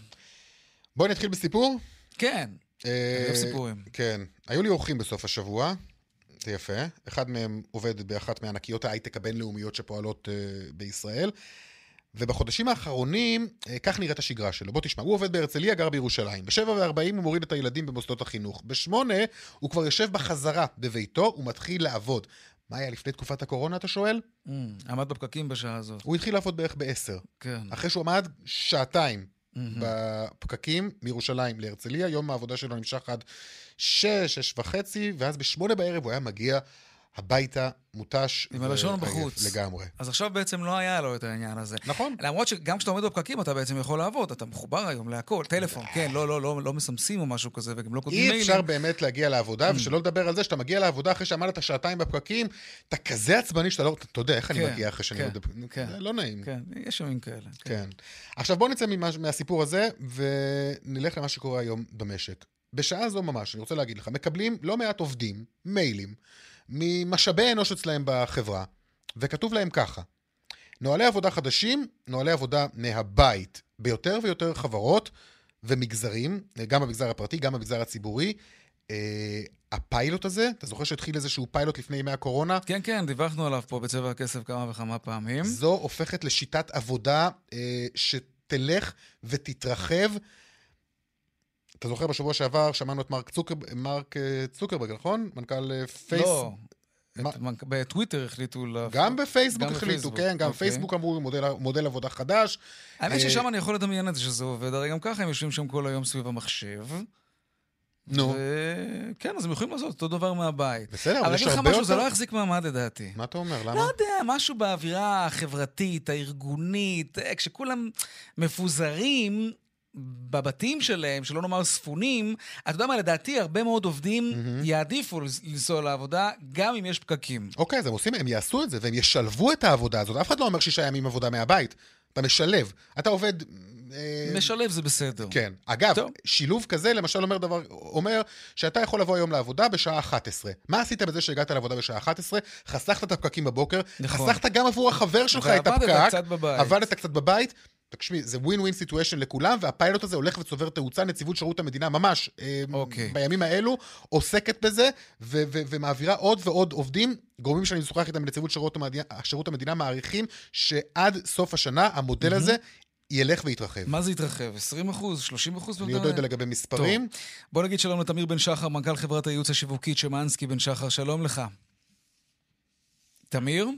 Speaker 8: בואי נתחיל בסיפור?
Speaker 1: כן,
Speaker 8: אה, אוהב סיפורים. כן. היו לי אורחים בסוף השבוע, זה יפה. אחד מהם עובד באחת מענקיות ההייטק הבינלאומיות שפועלות uh, בישראל. ובחודשים האחרונים, אה, כך נראית השגרה שלו. בוא תשמע, הוא עובד בהרצליה, גר בירושלים. ב-7.40 הוא מוריד את הילדים במוסדות החינוך. ב-8 הוא כבר יושב בחזרה בביתו ומתחיל לעבוד. מה היה לפני תקופת הקורונה, אתה שואל?
Speaker 1: Mm, עמד בפקקים בשעה הזאת.
Speaker 8: הוא התחיל לעבוד בערך ב-10. כן. אחרי שהוא עמד שעתיים mm-hmm. בפקקים מירושלים להרצליה, יום העבודה שלו נמשך עד 6, 6 וחצי, ואז ב-8 בערב הוא היה מגיע הביתה מותש
Speaker 1: עם הלשון בחוץ.
Speaker 8: לגמרי.
Speaker 1: אז עכשיו בעצם לא היה לו את העניין הזה.
Speaker 8: נכון.
Speaker 1: למרות שגם כשאתה עומד בפקקים אתה בעצם יכול לעבוד, אתה מחובר היום להכל, טלפון, כן, לא, לא, לא, לא מסמסים או משהו כזה, וגם לא כותבים
Speaker 8: מיילים. אי אפשר באמת להגיע לעבודה, mm. ושלא לדבר על זה שאתה מגיע לעבודה אחרי שעמדת שעתיים בפקקים, אתה כזה עצבני שאתה לא, אתה יודע איך אני כן, מגיע אחרי שאני... כן, כן. לא נעים.
Speaker 1: כן, יש ימים כאלה.
Speaker 8: כן. כן. עכשיו בוא נצא מהסיפור הזה, ונלך למה שקורה היום במשק. בשעה זו ממש, אני רוצה להגיד לך, מקבלים לא מעט עובדים, מיילים, ממשאבי אנוש אצלהם בחברה, וכתוב להם ככה: נוהלי עבודה חדשים, נוהלי עבודה מהבית, ביותר ויותר חברות ומגזרים, גם במגזר הפרטי, גם במגזר הציבורי. אה, הפיילוט הזה, אתה זוכר שהתחיל איזשהו פיילוט לפני ימי הקורונה?
Speaker 1: כן, כן, דיווחנו עליו פה בצבע הכסף כמה וכמה פעמים.
Speaker 8: זו הופכת לשיטת עבודה אה, שתלך ותתרחב. אתה זוכר בשבוע שעבר שמענו את מרק, צוקר, מרק אה, צוקרברג, נכון? מנכ"ל אה, פייס...
Speaker 1: לא. מה... בטוויטר החליטו...
Speaker 8: גם בפייסבוק גם החליטו, בפייסבוק. כן, גם אוקיי. אוקיי. פייסבוק אמרו מודל, מודל עבודה חדש.
Speaker 1: האמת אה, ששם אני יכול לדמיין את זה שזה עובד, הרי גם ככה הם יושבים שם כל היום סביב המחשב.
Speaker 8: נו.
Speaker 1: כן, אז הם יכולים לעשות אותו דבר מהבית.
Speaker 8: בסדר, אבל יש הרבה יותר... אבל
Speaker 1: אגיד לך משהו, זה לא יחזיק מעמד לדעתי.
Speaker 8: מה אתה אומר? למה?
Speaker 1: לא יודע, משהו באווירה החברתית, הארגונית, כשכולם מפוזרים, בבתים שלהם, שלא נאמר ספונים, אתה יודע מה, לדעתי הרבה מאוד עובדים mm-hmm. יעדיפו לנסוע לעבודה, גם אם יש פקקים.
Speaker 8: אוקיי, okay, אז הם עושים, הם יעשו את זה, והם ישלבו את העבודה הזאת. אף אחד לא אומר שישה ימים עבודה מהבית. אתה משלב. אתה עובד...
Speaker 1: אה, משלב זה בסדר.
Speaker 8: כן. אגב, טוב. שילוב כזה למשל אומר דבר, אומר שאתה יכול לבוא היום לעבודה בשעה 11. מה עשית בזה שהגעת לעבודה בשעה 11? חסכת את הפקקים בבוקר, נכון. חסכת גם עבור החבר שלך את הפקק. ועבדת קצת בבית. עבדת קצת בבית, תקשיבי, זה ווין ווין סיטואשן לכולם, והפיילוט הזה הולך וצובר תאוצה, נציבות שירות המדינה ממש okay. אה, אוקיי. בימים האלו עוסקת בזה, ו- ו- ומעבירה עוד ועוד עובדים. גורמים שאני משוחח איתם בנציבות שירות המדינה, שירות המדינה מעריכים שעד סוף השנה המודל mm-hmm. הזה ילך ויתרחב.
Speaker 1: מה זה יתרחב? 20 אחוז? 30 אחוז?
Speaker 8: אני עוד לא יודע לגבי מספרים. טוב.
Speaker 1: בוא נגיד שלום לתמיר בן שחר, מנכ"ל חברת הייעוץ השיווקית שמאנסקי בן שחר, שלום לך. תמיר?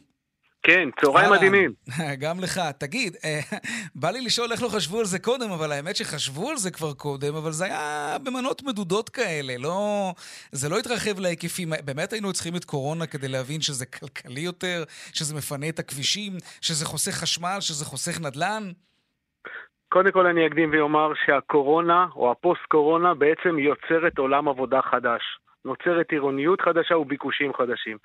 Speaker 9: כן, צהריים מדהימים.
Speaker 1: גם לך. תגיד, אה, בא לי לשאול איך לא חשבו על זה קודם, אבל האמת שחשבו על זה כבר קודם, אבל זה היה במנות מדודות כאלה, לא... זה לא התרחב להיקפים. באמת היינו צריכים את קורונה כדי להבין שזה כלכלי יותר, שזה מפנה את הכבישים, שזה חוסך חשמל, שזה חוסך נדל"ן?
Speaker 9: קודם כל אני אקדים ואומר שהקורונה, או הפוסט-קורונה, בעצם יוצרת עולם עבודה חדש. נוצרת עירוניות חדשה וביקושים חדשים.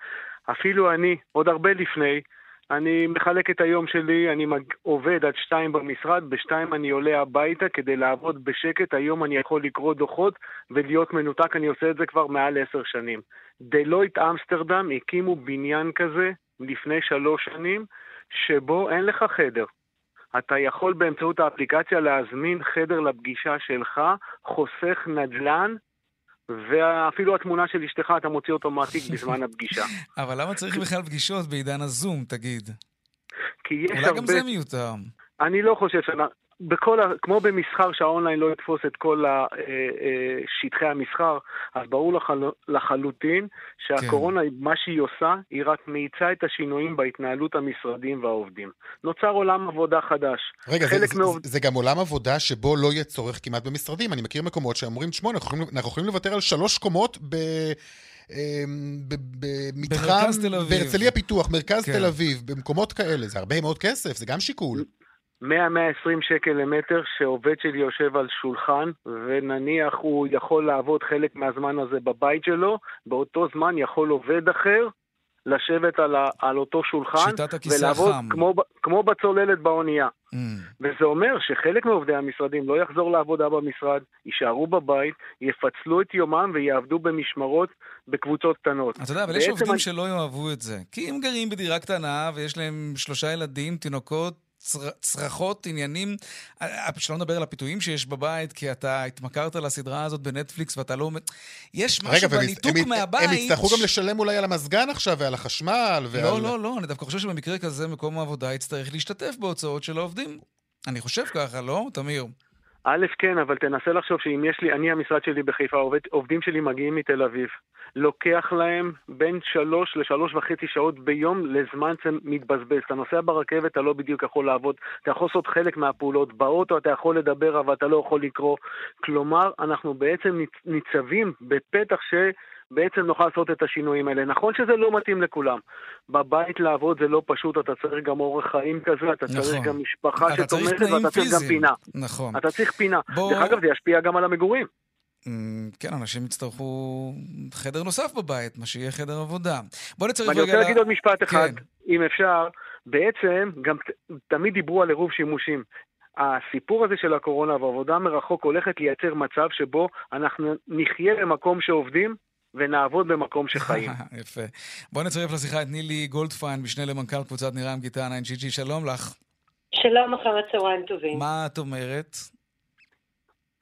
Speaker 9: אפילו אני, עוד הרבה לפני, אני מחלק את היום שלי, אני. עובד עד שתיים במשרד, בשתיים אני עולה הביתה כדי לעבוד בשקט, היום אני יכול לקרוא דוחות ולהיות מנותק, אני עושה את זה כבר מעל עשר שנים. דלויט אמסטרדם הקימו בניין כזה לפני שלוש שנים, שבו אין לך חדר. אתה יכול באמצעות האפליקציה להזמין חדר לפגישה שלך, חוסך נדל"ן, ואפילו התמונה של אשתך, אתה מוציא אוטומטית בזמן הפגישה.
Speaker 1: אבל למה צריך בכלל פגישות בעידן הזום, תגיד?
Speaker 9: כי יש
Speaker 1: אולי
Speaker 9: הרבה...
Speaker 1: גם זה מיותר.
Speaker 9: אני לא חושב ש... בכל. כמו במסחר שהאונליין לא יתפוס את כל. אה, אה, שטחי המסחר, אז ברור לחל... לחלוטין שהקורונה, כן. מה שהיא עושה, היא רק מאיצה את השינויים בהתנהלות המשרדים והעובדים. נוצר עולם עבודה חדש.
Speaker 8: רגע, זה, זה, מעובד... זה גם עולם עבודה שבו לא יהיה צורך כמעט במשרדים. אני מכיר מקומות שאומרים, תשמעו, אנחנו, אנחנו יכולים לוותר על שלוש קומות ב... במתחם, בהרצליה פיתוח, מרכז כן. תל אביב, במקומות כאלה, זה הרבה מאוד כסף, זה גם שיקול.
Speaker 9: 100-120 שקל למטר שעובד שלי יושב על שולחן, ונניח הוא יכול לעבוד חלק מהזמן הזה בבית שלו, באותו זמן יכול עובד אחר לשבת על, ה, על אותו שולחן, ולעבוד כמו, כמו בצוללת באונייה. Mm. וזה אומר שחלק מעובדי המשרדים לא יחזור לעבודה במשרד, יישארו בבית, יפצלו את יומם ויעבדו במשמרות בקבוצות קטנות.
Speaker 1: אתה יודע, אבל יש עובדים אני... שלא יאהבו את זה. כי הם גרים בדירה קטנה ויש להם שלושה ילדים, תינוקות, צרחות, עניינים, אה, אה, שלא נדבר על הפיתויים שיש בבית, כי אתה התמכרת לסדרה הזאת בנטפליקס ואתה לא... יש משהו רגע, בניתוק הם, מהבית...
Speaker 8: הם יצטרכו גם לשלם אולי על המזגן עכשיו ועל החשמל ועל...
Speaker 1: לא, לא, לא, אני דווקא חושב שבמקרה כזה מקום העבודה יצטרך להשתתף בהוצאות של העובדים. אני חושב ככה, לא, תמיר?
Speaker 9: א', כן, אבל תנסה לחשוב שאם יש לי, אני המשרד שלי בחיפה, עובד, עובדים שלי מגיעים מתל אביב. לוקח להם בין שלוש לשלוש וחצי שעות ביום לזמן זה מתבזבז. אתה נוסע ברכבת, אתה לא בדיוק יכול לעבוד, אתה יכול לעשות חלק מהפעולות. באוטו אתה יכול לדבר, אבל אתה לא יכול לקרוא. כלומר, אנחנו בעצם ניצבים בפתח ש... בעצם נוכל לעשות את השינויים האלה. נכון שזה לא מתאים לכולם. בבית לעבוד זה לא פשוט, אתה צריך גם אורח חיים כזה, אתה נכון. צריך גם משפחה שתומכת ואתה צריך גם פינה.
Speaker 1: נכון.
Speaker 9: אתה צריך פינה. בוא... דרך אגב, זה ישפיע גם על המגורים.
Speaker 1: Mm, כן, אנשים יצטרכו חדר נוסף בבית, מה שיהיה חדר עבודה. בוא נצטרך
Speaker 9: רגע... ואני רוצה להגיד עוד משפט אחד, כן. אם אפשר. בעצם, גם תמיד דיברו על עירוב שימושים. הסיפור הזה של הקורונה ועבודה מרחוק הולכת לייצר מצב שבו אנחנו נחיה במקום שעובדים ונעבוד במקום שחיים.
Speaker 1: יפה. בוא נצרף לשיחה את נילי גולדפיין, משנה למנכ"ל קבוצת נירם גיטה 9GG, שלום לך.
Speaker 10: שלום, אחר הצהריים טובים.
Speaker 1: מה את אומרת?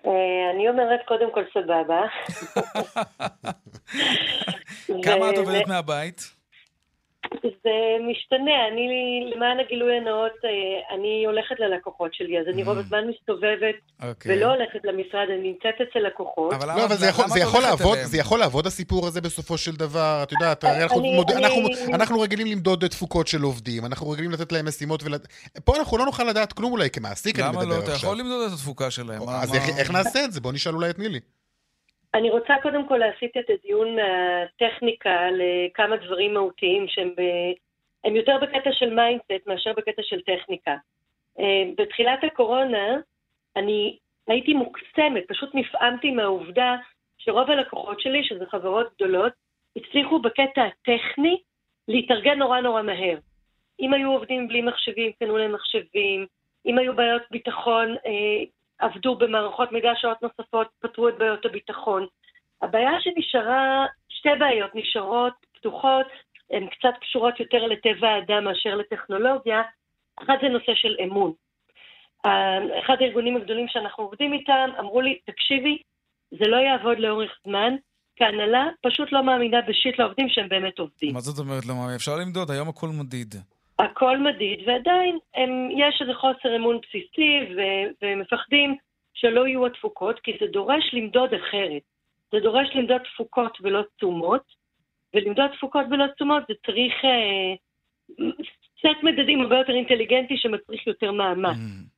Speaker 10: אה, אני אומרת קודם כל סבבה.
Speaker 1: כמה את עובדת מהבית?
Speaker 10: זה משתנה, אני, למען הגילוי הנאות, אה, אני הולכת ללקוחות שלי, אז אני רוב mm. הזמן מסתובבת. אוקיי. ולא הולכת למשרד, אני נמצאת אצל לקוחות.
Speaker 8: אבל לא, אבל זה יכול, זה יכול לעבוד, זה יכול לעבוד הסיפור הזה בסופו של דבר, את יודעת, אנחנו, רגילים למדוד תפוקות של עובדים, אנחנו רגילים לתת להם משימות, ול... פה אנחנו לא נוכל לדעת כלום אולי כמעסיק, אני מדבר עכשיו.
Speaker 1: למה לא? אתה יכול למדוד את התפוקה שלהם.
Speaker 8: אז איך נעשה את זה? בוא נשאל אולי את נילי.
Speaker 10: אני רוצה קודם כל להסיט את הדיון מהטכניקה לכמה דברים מהותיים שהם ב... הם יותר בקטע של mindset מאשר בקטע של טכניקה. אה, בתחילת הקורונה אני הייתי מוקסמת, פשוט נפעמתי מהעובדה שרוב הלקוחות שלי, שזה חברות גדולות, הצליחו בקטע הטכני להתארגן נורא נורא מהר. אם היו עובדים בלי מחשבים, קנו להם מחשבים, אם היו בעיות ביטחון, אה, עבדו במערכות מידע שעות נוספות, פתרו את בעיות הביטחון. הבעיה שנשארה, שתי בעיות נשארות פתוחות, הן קצת קשורות יותר לטבע האדם מאשר לטכנולוגיה. אחת זה נושא של אמון. אחד הארגונים הגדולים שאנחנו עובדים איתם אמרו לי, תקשיבי, זה לא יעבוד לאורך זמן, כי ההנהלה פשוט לא מאמינה בשיט לעובדים שהם באמת עובדים.
Speaker 1: מה זאת אומרת לא מאמינה? אפשר למדוד, היום הכל מדיד.
Speaker 10: הכל מדיד, ועדיין הם, יש איזה חוסר אמון בסיסי ו- ומפחדים שלא יהיו התפוקות, כי זה דורש למדוד אחרת. זה דורש למדוד תפוקות ולא תשומות, ולמדוד תפוקות ולא תשומות זה צריך אה, סט מדדים הרבה יותר אינטליגנטי שמצריך יותר מאמץ.
Speaker 9: Mm.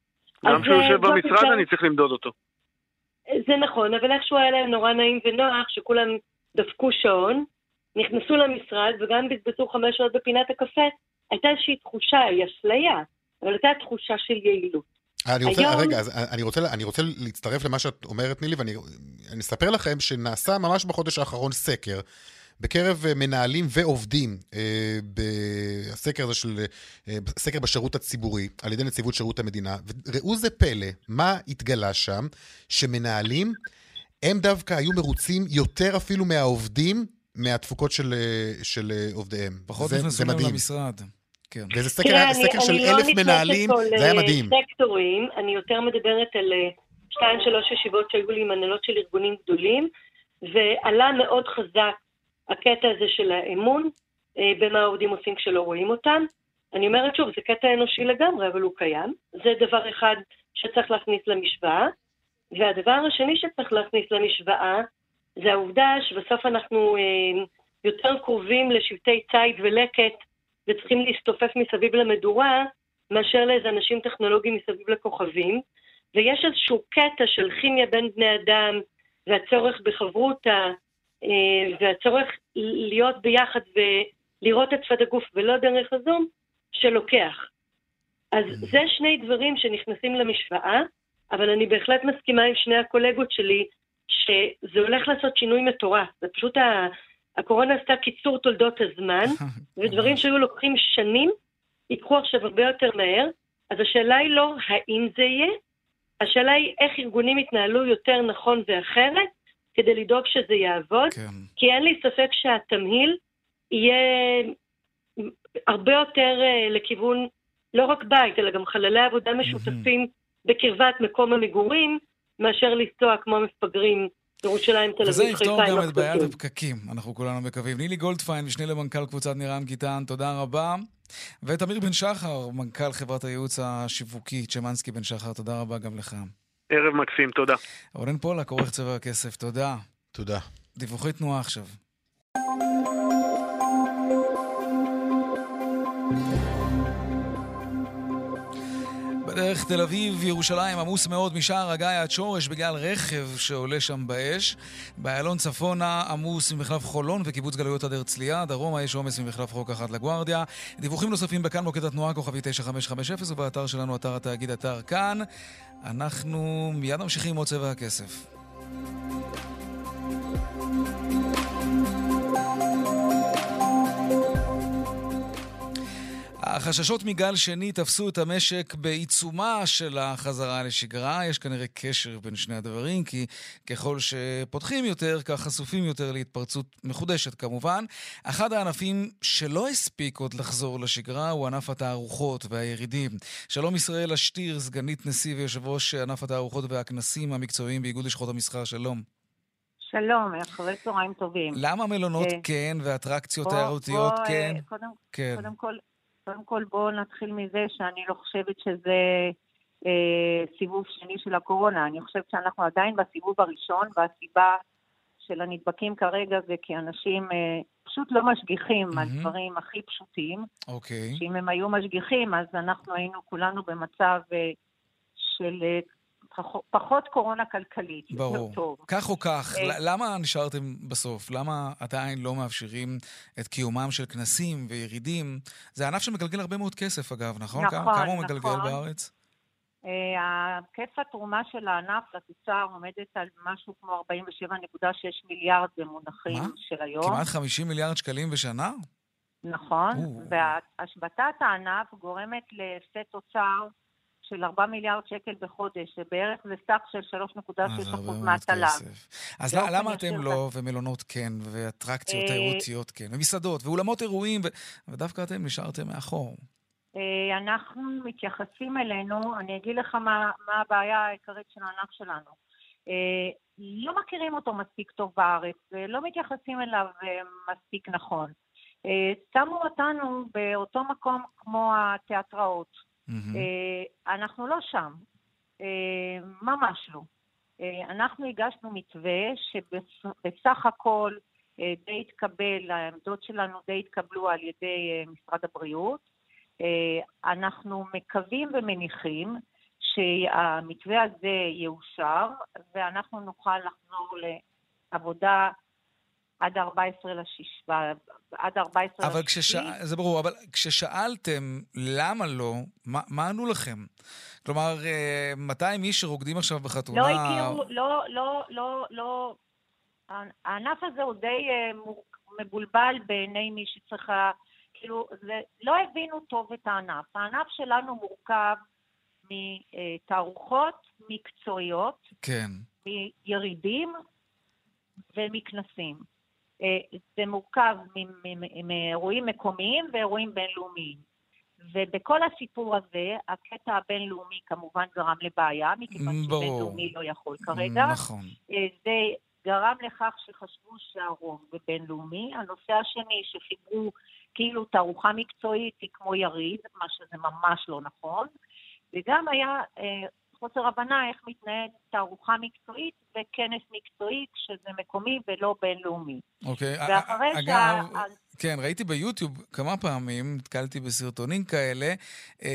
Speaker 9: גם כשהוא יושב במשרד אני צריך למדוד אותו.
Speaker 10: זה נכון, אבל איכשהו היה להם נורא נעים ונוח שכולם דפקו שעון, נכנסו למשרד וגם בזבזו חמש שעות בפינת הקפה, הייתה איזושהי תחושה, היא אשליה, אבל הייתה תחושה של יעילות.
Speaker 8: אני רוצה, היום... רגע, אז אני רוצה, אני רוצה להצטרף למה שאת אומרת, נילי, ואני אספר לכם שנעשה ממש בחודש האחרון סקר. בקרב אה, מנהלים ועובדים אה, בסקר הזה של, אה, סקר בשירות הציבורי על ידי נציבות שירות המדינה, וראו זה פלא, מה התגלה שם? שמנהלים, הם דווקא היו מרוצים יותר אפילו מהעובדים מהתפוקות של, של עובדיהם.
Speaker 1: פחות נכנסו להם למשרד.
Speaker 8: כן. וזה סקר, תראה, סקר אני, של אני לא אלף לא מנהלים, זה היה מדהים.
Speaker 10: סקטורים, אני יותר מדברת על שתיים, שלוש ישיבות שהיו לי עם הנהלות של ארגונים גדולים, ועלה מאוד חזק הקטע הזה של האמון, אה, במה העובדים עושים כשלא רואים אותם. אני אומרת שוב, זה קטע אנושי לגמרי, אבל הוא קיים. זה דבר אחד שצריך להכניס למשוואה. והדבר השני שצריך להכניס למשוואה, זה העובדה שבסוף אנחנו אה, יותר קרובים לשבטי ציד ולקט, וצריכים להסתופף מסביב למדורה, מאשר לאיזה אנשים טכנולוגיים מסביב לכוכבים. ויש איזשהו קטע של כימיה בין בני אדם, והצורך בחברותה, אה, והצורך להיות ביחד ולראות את שפת הגוף ולא דרך הזום, שלוקח. אז mm. זה שני דברים שנכנסים למשוואה, אבל אני בהחלט מסכימה עם שני הקולגות שלי, שזה הולך לעשות שינוי מטורף. זה פשוט, ה... הקורונה עשתה קיצור תולדות הזמן, ודברים שהיו לוקחים שנים, ייקחו עכשיו הרבה יותר מהר. אז השאלה היא לא האם זה יהיה, השאלה היא איך ארגונים יתנהלו יותר נכון ואחרת, כדי לדאוג שזה יעבוד, כן. כי אין לי ספק שהתמהיל יהיה הרבה יותר uh, לכיוון לא רק בית, אלא גם חללי עבודה משותפים בקרבת מקום המגורים, מאשר לנסוע כמו מפגרים ירושלים, תל אביב,
Speaker 1: חיפה. וזה יפתור גם את בעיית הפקקים, אנחנו כולנו מקווים. נילי גולדפיין, משנה למנכ"ל קבוצת נירן גיטן, תודה רבה. ותמיר בן שחר, מנכ"ל חברת הייעוץ השיווקי, צ'מנסקי בן שחר, תודה רבה גם לך.
Speaker 9: ערב מקסים, תודה.
Speaker 1: רונן פולק, עורך צבע הכסף, תודה.
Speaker 8: תודה.
Speaker 1: דיווחי תנועה עכשיו. בדרך תל אביב, ירושלים עמוס מאוד משער הגיא עד שורש בגלל רכב שעולה שם באש. באיילון צפונה עמוס ממחלף חולון וקיבוץ גלויות עד הרצליה. דרומה יש עומס ממחלף חוק אחת לגוארדיה. דיווחים נוספים בכאן מוקד התנועה כוכבי 9550 ובאתר שלנו, אתר התאגיד, אתר כאן. אנחנו מיד ממשיכים עם עוד צבע הכסף. החששות מגל שני תפסו את המשק בעיצומה של החזרה לשגרה. יש כנראה קשר בין שני הדברים, כי ככל שפותחים יותר, כך חשופים יותר להתפרצות מחודשת כמובן. אחד הענפים שלא הספיק עוד לחזור לשגרה הוא ענף התערוכות והירידים. שלום ישראל אשתיר, סגנית נשיא ויושב ראש ענף התערוכות והכנסים המקצועיים באיגוד לשכות המסחר, שלום.
Speaker 11: שלום, אחרי צהריים טובים.
Speaker 1: למה מלונות אה, כן ואטרקציות תיירותיות כן?
Speaker 11: קודם, כן. קודם כל, קודם כל בואו נתחיל מזה שאני לא חושבת שזה אה, סיבוב שני של הקורונה. אני חושבת שאנחנו עדיין בסיבוב הראשון, והסיבה של הנדבקים כרגע זה כי אנשים אה, פשוט לא משגיחים mm-hmm. על דברים הכי פשוטים.
Speaker 1: אוקיי. Okay.
Speaker 11: שאם הם היו משגיחים, אז אנחנו היינו כולנו במצב אה, של אה, פחות קורונה כלכלית.
Speaker 1: ברור. טוב. כך או כך, אה, למה נשארתם בסוף? למה עדיין לא מאפשרים את קיומם של כנסים וירידים? זה ענף שמגלגל הרבה מאוד כסף, אגב, נכון? נכון, כמה, כמה הוא מגלגל נכון. בארץ?
Speaker 11: היקף התרומה של הענף לתוצר עומדת על משהו כמו 47.6 מיליארד במונחים מה? של היום.
Speaker 1: כמעט 50 מיליארד שקלים בשנה?
Speaker 11: נכון, והשבתת הענף גורמת להפסד תוצר של 4 מיליארד שקל בחודש, שבערך זה סך של 3.6% מהתל"ג.
Speaker 1: אז למה אתם לא, ומלונות כן, ואטרקציות אה, תיירותיות כן, ומסעדות, ואולמות אירועים, ודווקא אתם נשארתם מאחור?
Speaker 11: אה, אנחנו מתייחסים אלינו, אני אגיד לך מה, מה הבעיה העיקרית של הענף שלנו. אה, לא מכירים אותו מספיק טוב בארץ, ולא מתייחסים אליו מספיק נכון. שמו אותנו באותו מקום כמו התיאטראות. Mm-hmm. אנחנו לא שם, אה, ממש לא. אה, אנחנו הגשנו מתווה שבסך הכל די התקבל, העמדות שלנו די התקבלו על ידי משרד הבריאות. אנחנו מקווים ומניחים שהמתווה הזה יאושר ואנחנו נוכל לחזור לעבודה עד 14 לשיש... עד 14
Speaker 1: אבל כשש... זה ברור, אבל כששאלתם למה לא, מה, מה ענו לכם? כלומר, 200 איש שרוקדים עכשיו בחתונה...
Speaker 11: לא הכירו, לא, לא, לא, לא... הענף הזה הוא די מבולבל בעיני מי שצריכה... כאילו, זה, לא הבינו טוב את הענף. הענף שלנו מורכב מתערוכות מקצועיות,
Speaker 1: כן.
Speaker 11: מירידים ומכנסים. אה, זה מורכב מאירועים מקומיים ואירועים בינלאומיים. ובכל הסיפור הזה, הקטע הבינלאומי כמובן גרם לבעיה, מכיוון שבינלאומי לא יכול כרגע.
Speaker 1: נכון.
Speaker 11: אה, זה גרם לכך שחשבו שהרוב בבינלאומי. הנושא השני, שחיברו כאילו תערוכה מקצועית היא כמו יריד, מה שזה ממש לא נכון. וגם היה אה, חוסר הבנה איך מתנהלת תערוכה מקצועית וכנס מקצועי, כשזה מקומי ולא בינלאומי.
Speaker 1: אוקיי, ואחרי אגב, שה... כן, ראיתי ביוטיוב כמה פעמים, נתקלתי בסרטונים כאלה, אמ,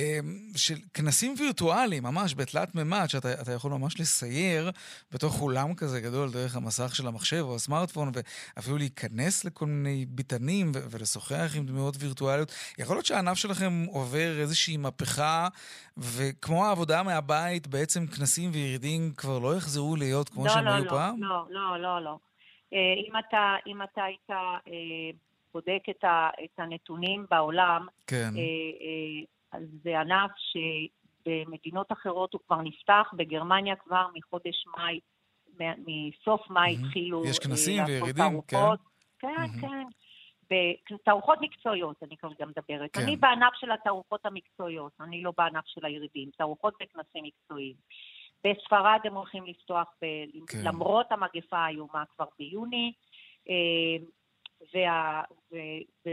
Speaker 1: של כנסים וירטואליים, ממש בתלת מימד, שאתה יכול ממש לסייר בתוך אולם כזה גדול דרך המסך של המחשב או הסמארטפון, ואפילו להיכנס לכל מיני ביטנים ולשוחח עם דמויות וירטואליות. יכול להיות שהענף שלכם עובר איזושהי מהפכה, וכמו העבודה מהבית, בעצם כנסים וירידים כבר לא יחזרו להיות כמו
Speaker 11: לא,
Speaker 1: שהם
Speaker 11: לא,
Speaker 1: היו
Speaker 11: לא,
Speaker 1: פעם?
Speaker 11: לא, לא, לא, לא. אה, אם אתה, אם אתה היית... אה, בודק את, ה, את הנתונים בעולם,
Speaker 1: כן.
Speaker 11: אה, אה, אז זה ענף שבמדינות אחרות הוא כבר נפתח, בגרמניה כבר מחודש מאי, מסוף מאי mm-hmm. התחילו
Speaker 1: יש כנסים וירידים, כן.
Speaker 11: כן, mm-hmm. כן. בתערוכות מקצועיות, אני כרגע מדברת. כן. אני בענף של התערוכות המקצועיות, אני לא בענף של הירידים, תערוכות וכנסים מקצועיים. בספרד הם הולכים לפתוח, ב... כן. למרות המגפה האיומה כבר ביוני. וה, ו, ו,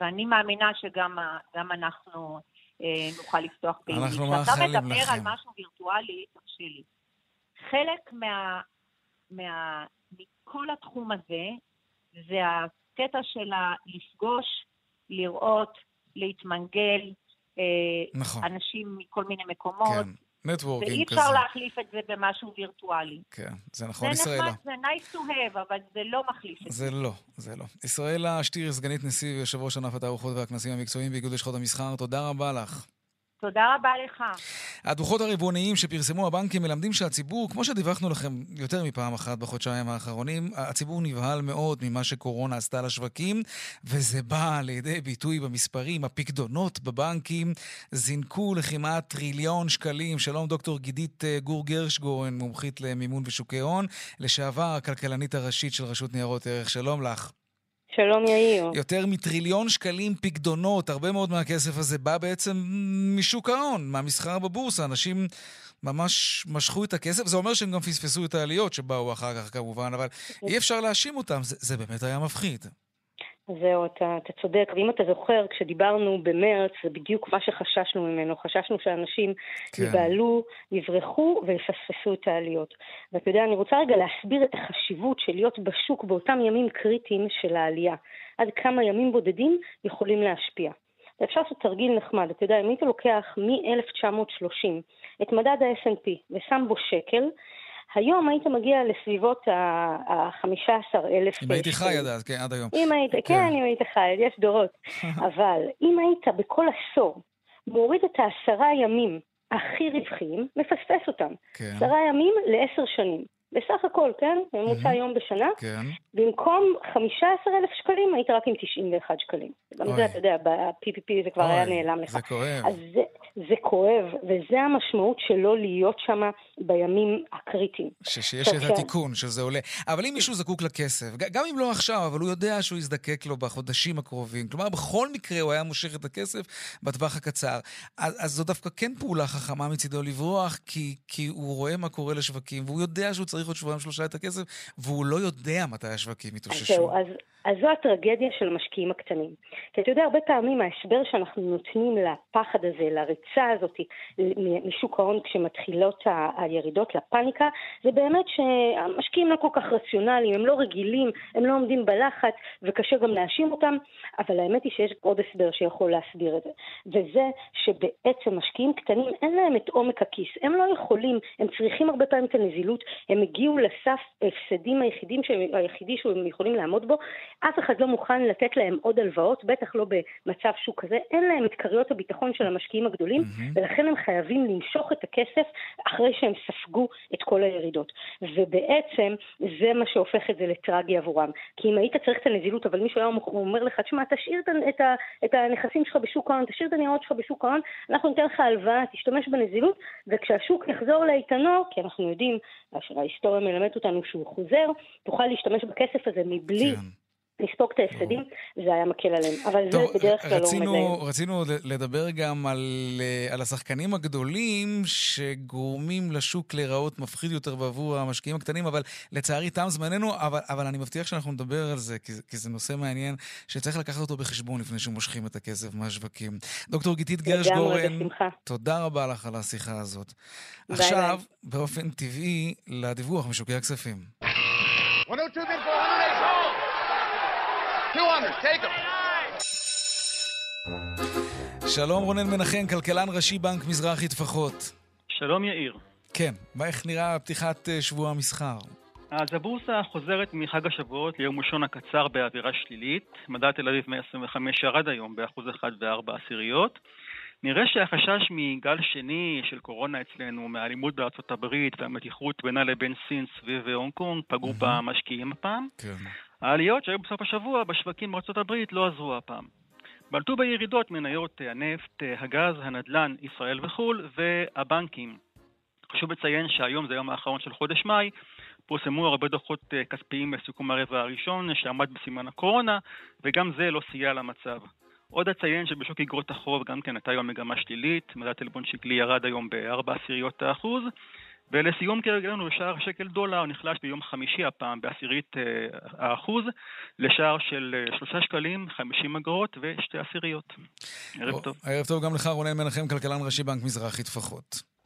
Speaker 11: ואני מאמינה שגם אנחנו אה, נוכל לפתוח פעילות.
Speaker 1: אנחנו מאחלים לכם.
Speaker 11: כשאתה מדבר על משהו וירטואלי, תרשי לי. חלק מה, מה, מכל התחום הזה, זה הקטע של לפגוש, לראות, להתמנגל, אה,
Speaker 1: נכון.
Speaker 11: אנשים מכל מיני מקומות. כן.
Speaker 1: נטוורקינג
Speaker 11: כזה. ואי אפשר להחליף את זה במשהו וירטואלי.
Speaker 1: כן, זה נכון, זה ישראלה.
Speaker 11: זה nice to have, אבל זה לא מחליף את
Speaker 1: זה. זה לא, זה לא. ישראלה שטיר, סגנית נשיא ויושב ראש ענף התערוכות והכנסים המקצועיים באיגוד לשכות המסחר, תודה רבה לך.
Speaker 11: תודה רבה לך.
Speaker 1: הדוחות הרבעוניים שפרסמו הבנקים מלמדים שהציבור, כמו שדיווחנו לכם יותר מפעם אחת בחודשיים האחרונים, הציבור נבהל מאוד ממה שקורונה עשתה לשווקים, וזה בא לידי ביטוי במספרים. הפקדונות בבנקים זינקו לכמעט טריליון שקלים. שלום דוקטור גידית אה, גור גרשגורן, מומחית למימון ושוקי הון, לשעבר הכלכלנית הראשית של רשות ניירות ערך. שלום לך.
Speaker 12: שלום יאיר.
Speaker 1: יותר מטריליון שקלים פקדונות, הרבה מאוד מהכסף הזה בא בעצם משוק ההון, מהמסחר בבורסה. אנשים ממש משכו את הכסף, זה אומר שהם גם פספסו את העליות שבאו אחר כך כמובן, אבל אי אפשר להאשים אותם, זה, זה באמת היה מפחיד.
Speaker 12: זהו, אתה, אתה צודק, ואם אתה זוכר, כשדיברנו במרץ, זה בדיוק מה שחששנו ממנו. חששנו שאנשים כן. יבהלו, יברחו ויפספסו את העליות. ואתה יודע, אני רוצה רגע להסביר את החשיבות של להיות בשוק באותם ימים קריטיים של העלייה. עד כמה ימים בודדים יכולים להשפיע. אפשר לעשות תרגיל נחמד, אתה יודע, אם היית לוקח מ-1930 את מדד ה-S&P ושם בו שקל, היום היית מגיע לסביבות ה-15 אלף
Speaker 1: שקלים. אם הייתי חי עד אז, כן, עד היום.
Speaker 12: אם היית, כן, כן אם היית חי, יש דורות. אבל אם היית בכל עשור מוריד את העשרה ימים הכי רווחיים, מפספס אותם. כן. עשרה ימים לעשר שנים. בסך הכל, כן? ממוצע יום בשנה.
Speaker 1: כן.
Speaker 12: במקום 15,000 שקלים, היית רק עם 91 שקלים. גם זה, אתה יודע, ב-PPP זה כבר היה נעלם לך.
Speaker 1: זה כואב.
Speaker 12: אז זה, זה כואב, וזה המשמעות של לא להיות שם בימים הקריטיים.
Speaker 1: שיש את התיקון, שזה עולה. אבל אם מישהו זקוק לכסף, גם אם לא עכשיו, אבל הוא יודע שהוא יזדקק לו בחודשים הקרובים, כלומר, בכל מקרה הוא היה מושך את הכסף בטווח הקצר, אז, אז זו דווקא כן פעולה חכמה מצידו לברוח, כי, כי הוא רואה מה קורה לשווקים, והוא יודע שהוא צריך עוד שבועיים שלושה את הכסף, והוא לא יודע מתי השווקים יתאוששו.
Speaker 12: זהו, אז, אז זו הטרגדיה של המשקיעים הקטנים. כי אתה יודע, הרבה פעמים ההסבר שאנחנו נותנים לפחד הזה, לריצה הזאת משוק ההון כשמתחילות הירידות, לפאניקה, זה באמת שהמשקיעים לא כל כך רציונליים, הם לא רגילים, הם לא עומדים בלחץ, וקשה גם להאשים אותם, אבל האמת היא שיש עוד הסבר שיכול להסביר את זה. וזה שבעצם משקיעים קטנים, אין להם את עומק הכיס, הם לא יכולים, הם צריכים הרבה פעמים את הנזילות, הם הגיעו לסף ההפסדים היחידים שהם, היחידי שהם יכולים לעמוד בו, אף אחד לא מוכן לתת להם עוד הלוואות, בטח לא במצב שוק כזה, אין להם את כריות הביטחון של המשקיעים הגדולים, mm-hmm. ולכן הם חייבים למשוך את הכסף אחרי שהם ספגו את כל הירידות. ובעצם זה מה שהופך את זה לטרגי עבורם. כי אם היית צריך את הנזילות, אבל מישהו היה אומר לך, תשמע, תשאיר את, את הנכסים שלך בשוק ההון, תשאיר את הניירות שלך בשוק ההון, אנחנו ניתן לך הלוואה, תשתמש בנזילות, וכשהשוק יחזור לאיתנו, כי אנחנו יודעים, ההיסטוריה מלמדת אותנו שהוא חוזר, תוכל להשתמש בכסף הזה מבלי... כן. לספוג את ההפסדים, זה היה מקל עליהם. אבל טוב, זה בדרך כלל לא עומד להם.
Speaker 1: רצינו לדבר גם על, אה, על השחקנים הגדולים שגורמים לשוק להיראות מפחיד יותר בעבור המשקיעים הקטנים, אבל לצערי תם זמננו, אבל, אבל אני מבטיח שאנחנו נדבר על זה, כי, כי זה נושא מעניין שצריך לקחת אותו בחשבון לפני שמושכים את הכסף מהשווקים. דוקטור גיתית גרש גורן, תודה רבה לך על השיחה הזאת. ביי עכשיו, ביי. באופן טבעי, לדיווח משוקי הכספים. 102 שלום רונן מנחם, כלכלן ראשי בנק מזרחי טפחות.
Speaker 13: שלום יאיר.
Speaker 1: כן, מה איך נראה פתיחת אה, שבוע המסחר?
Speaker 13: אז הבורסה חוזרת מחג השבועות ליום ראשון הקצר באווירה שלילית. מדד תל אביב 125 ירד היום באחוז אחד וארבע עשיריות. נראה שהחשש מגל שני של קורונה אצלנו, מהאלימות בארצות הברית והמתיחות בינה לבין סין סביב הונג קונג, פגעו mm-hmm. במשקיעים הפעם. כן. העליות שהיו בסוף השבוע בשווקים בארצות הברית לא עזרו הפעם. בלטו בירידות מניות הנפט, הגז, הנדל"ן, ישראל וחו"ל והבנקים. חשוב לציין שהיום זה היום האחרון של חודש מאי, פורסמו הרבה דוחות אה, כספיים בסיכום הרבע הראשון שעמד בסימן הקורונה, וגם זה לא סייע למצב. עוד אציין שבשוק אגרות החוב גם כן הייתה היום מגמה שלילית, מדד עלבון שקלי ירד היום ב-4 עשיריות האחוז, ולסיום כהרגלנו שער שקל דולר נחלש ביום חמישי הפעם בעשירית אה, האחוז לשער של אה, שלושה שקלים, חמישים אגורות ושתי עשיריות. ערב טוב.
Speaker 1: ערב טוב גם לך רונן מנחם, כלכלן ראשי בנק מזרחי טפחות.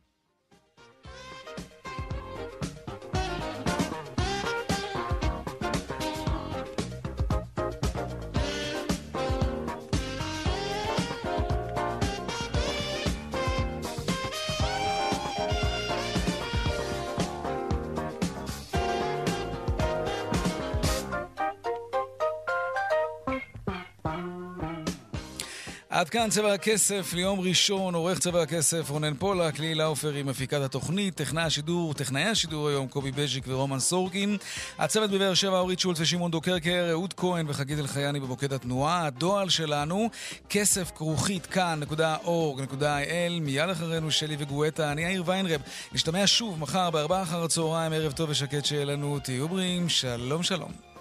Speaker 1: עד כאן צבע הכסף ליום ראשון, עורך צבע הכסף רונן פולק, ליהי לאופר עם מפיקת התוכנית, טכנאי השידור, טכנאי השידור היום, קובי בז'יק ורומן סורקין. הצוות בבאר שבע, אורית שולץ ושמעון דוקרקר, אהוד כהן וחגית אלחייני במוקד התנועה. הדואל שלנו, כסף כרוכית כאן.org.il, מיד אחרינו שלי וגואטה, אני יאיר ויינרב. נשתמע שוב מחר בארבעה אחר הצהריים, ערב טוב ושקט שיהיה לנו, תהיו בריאים, שלום שלום.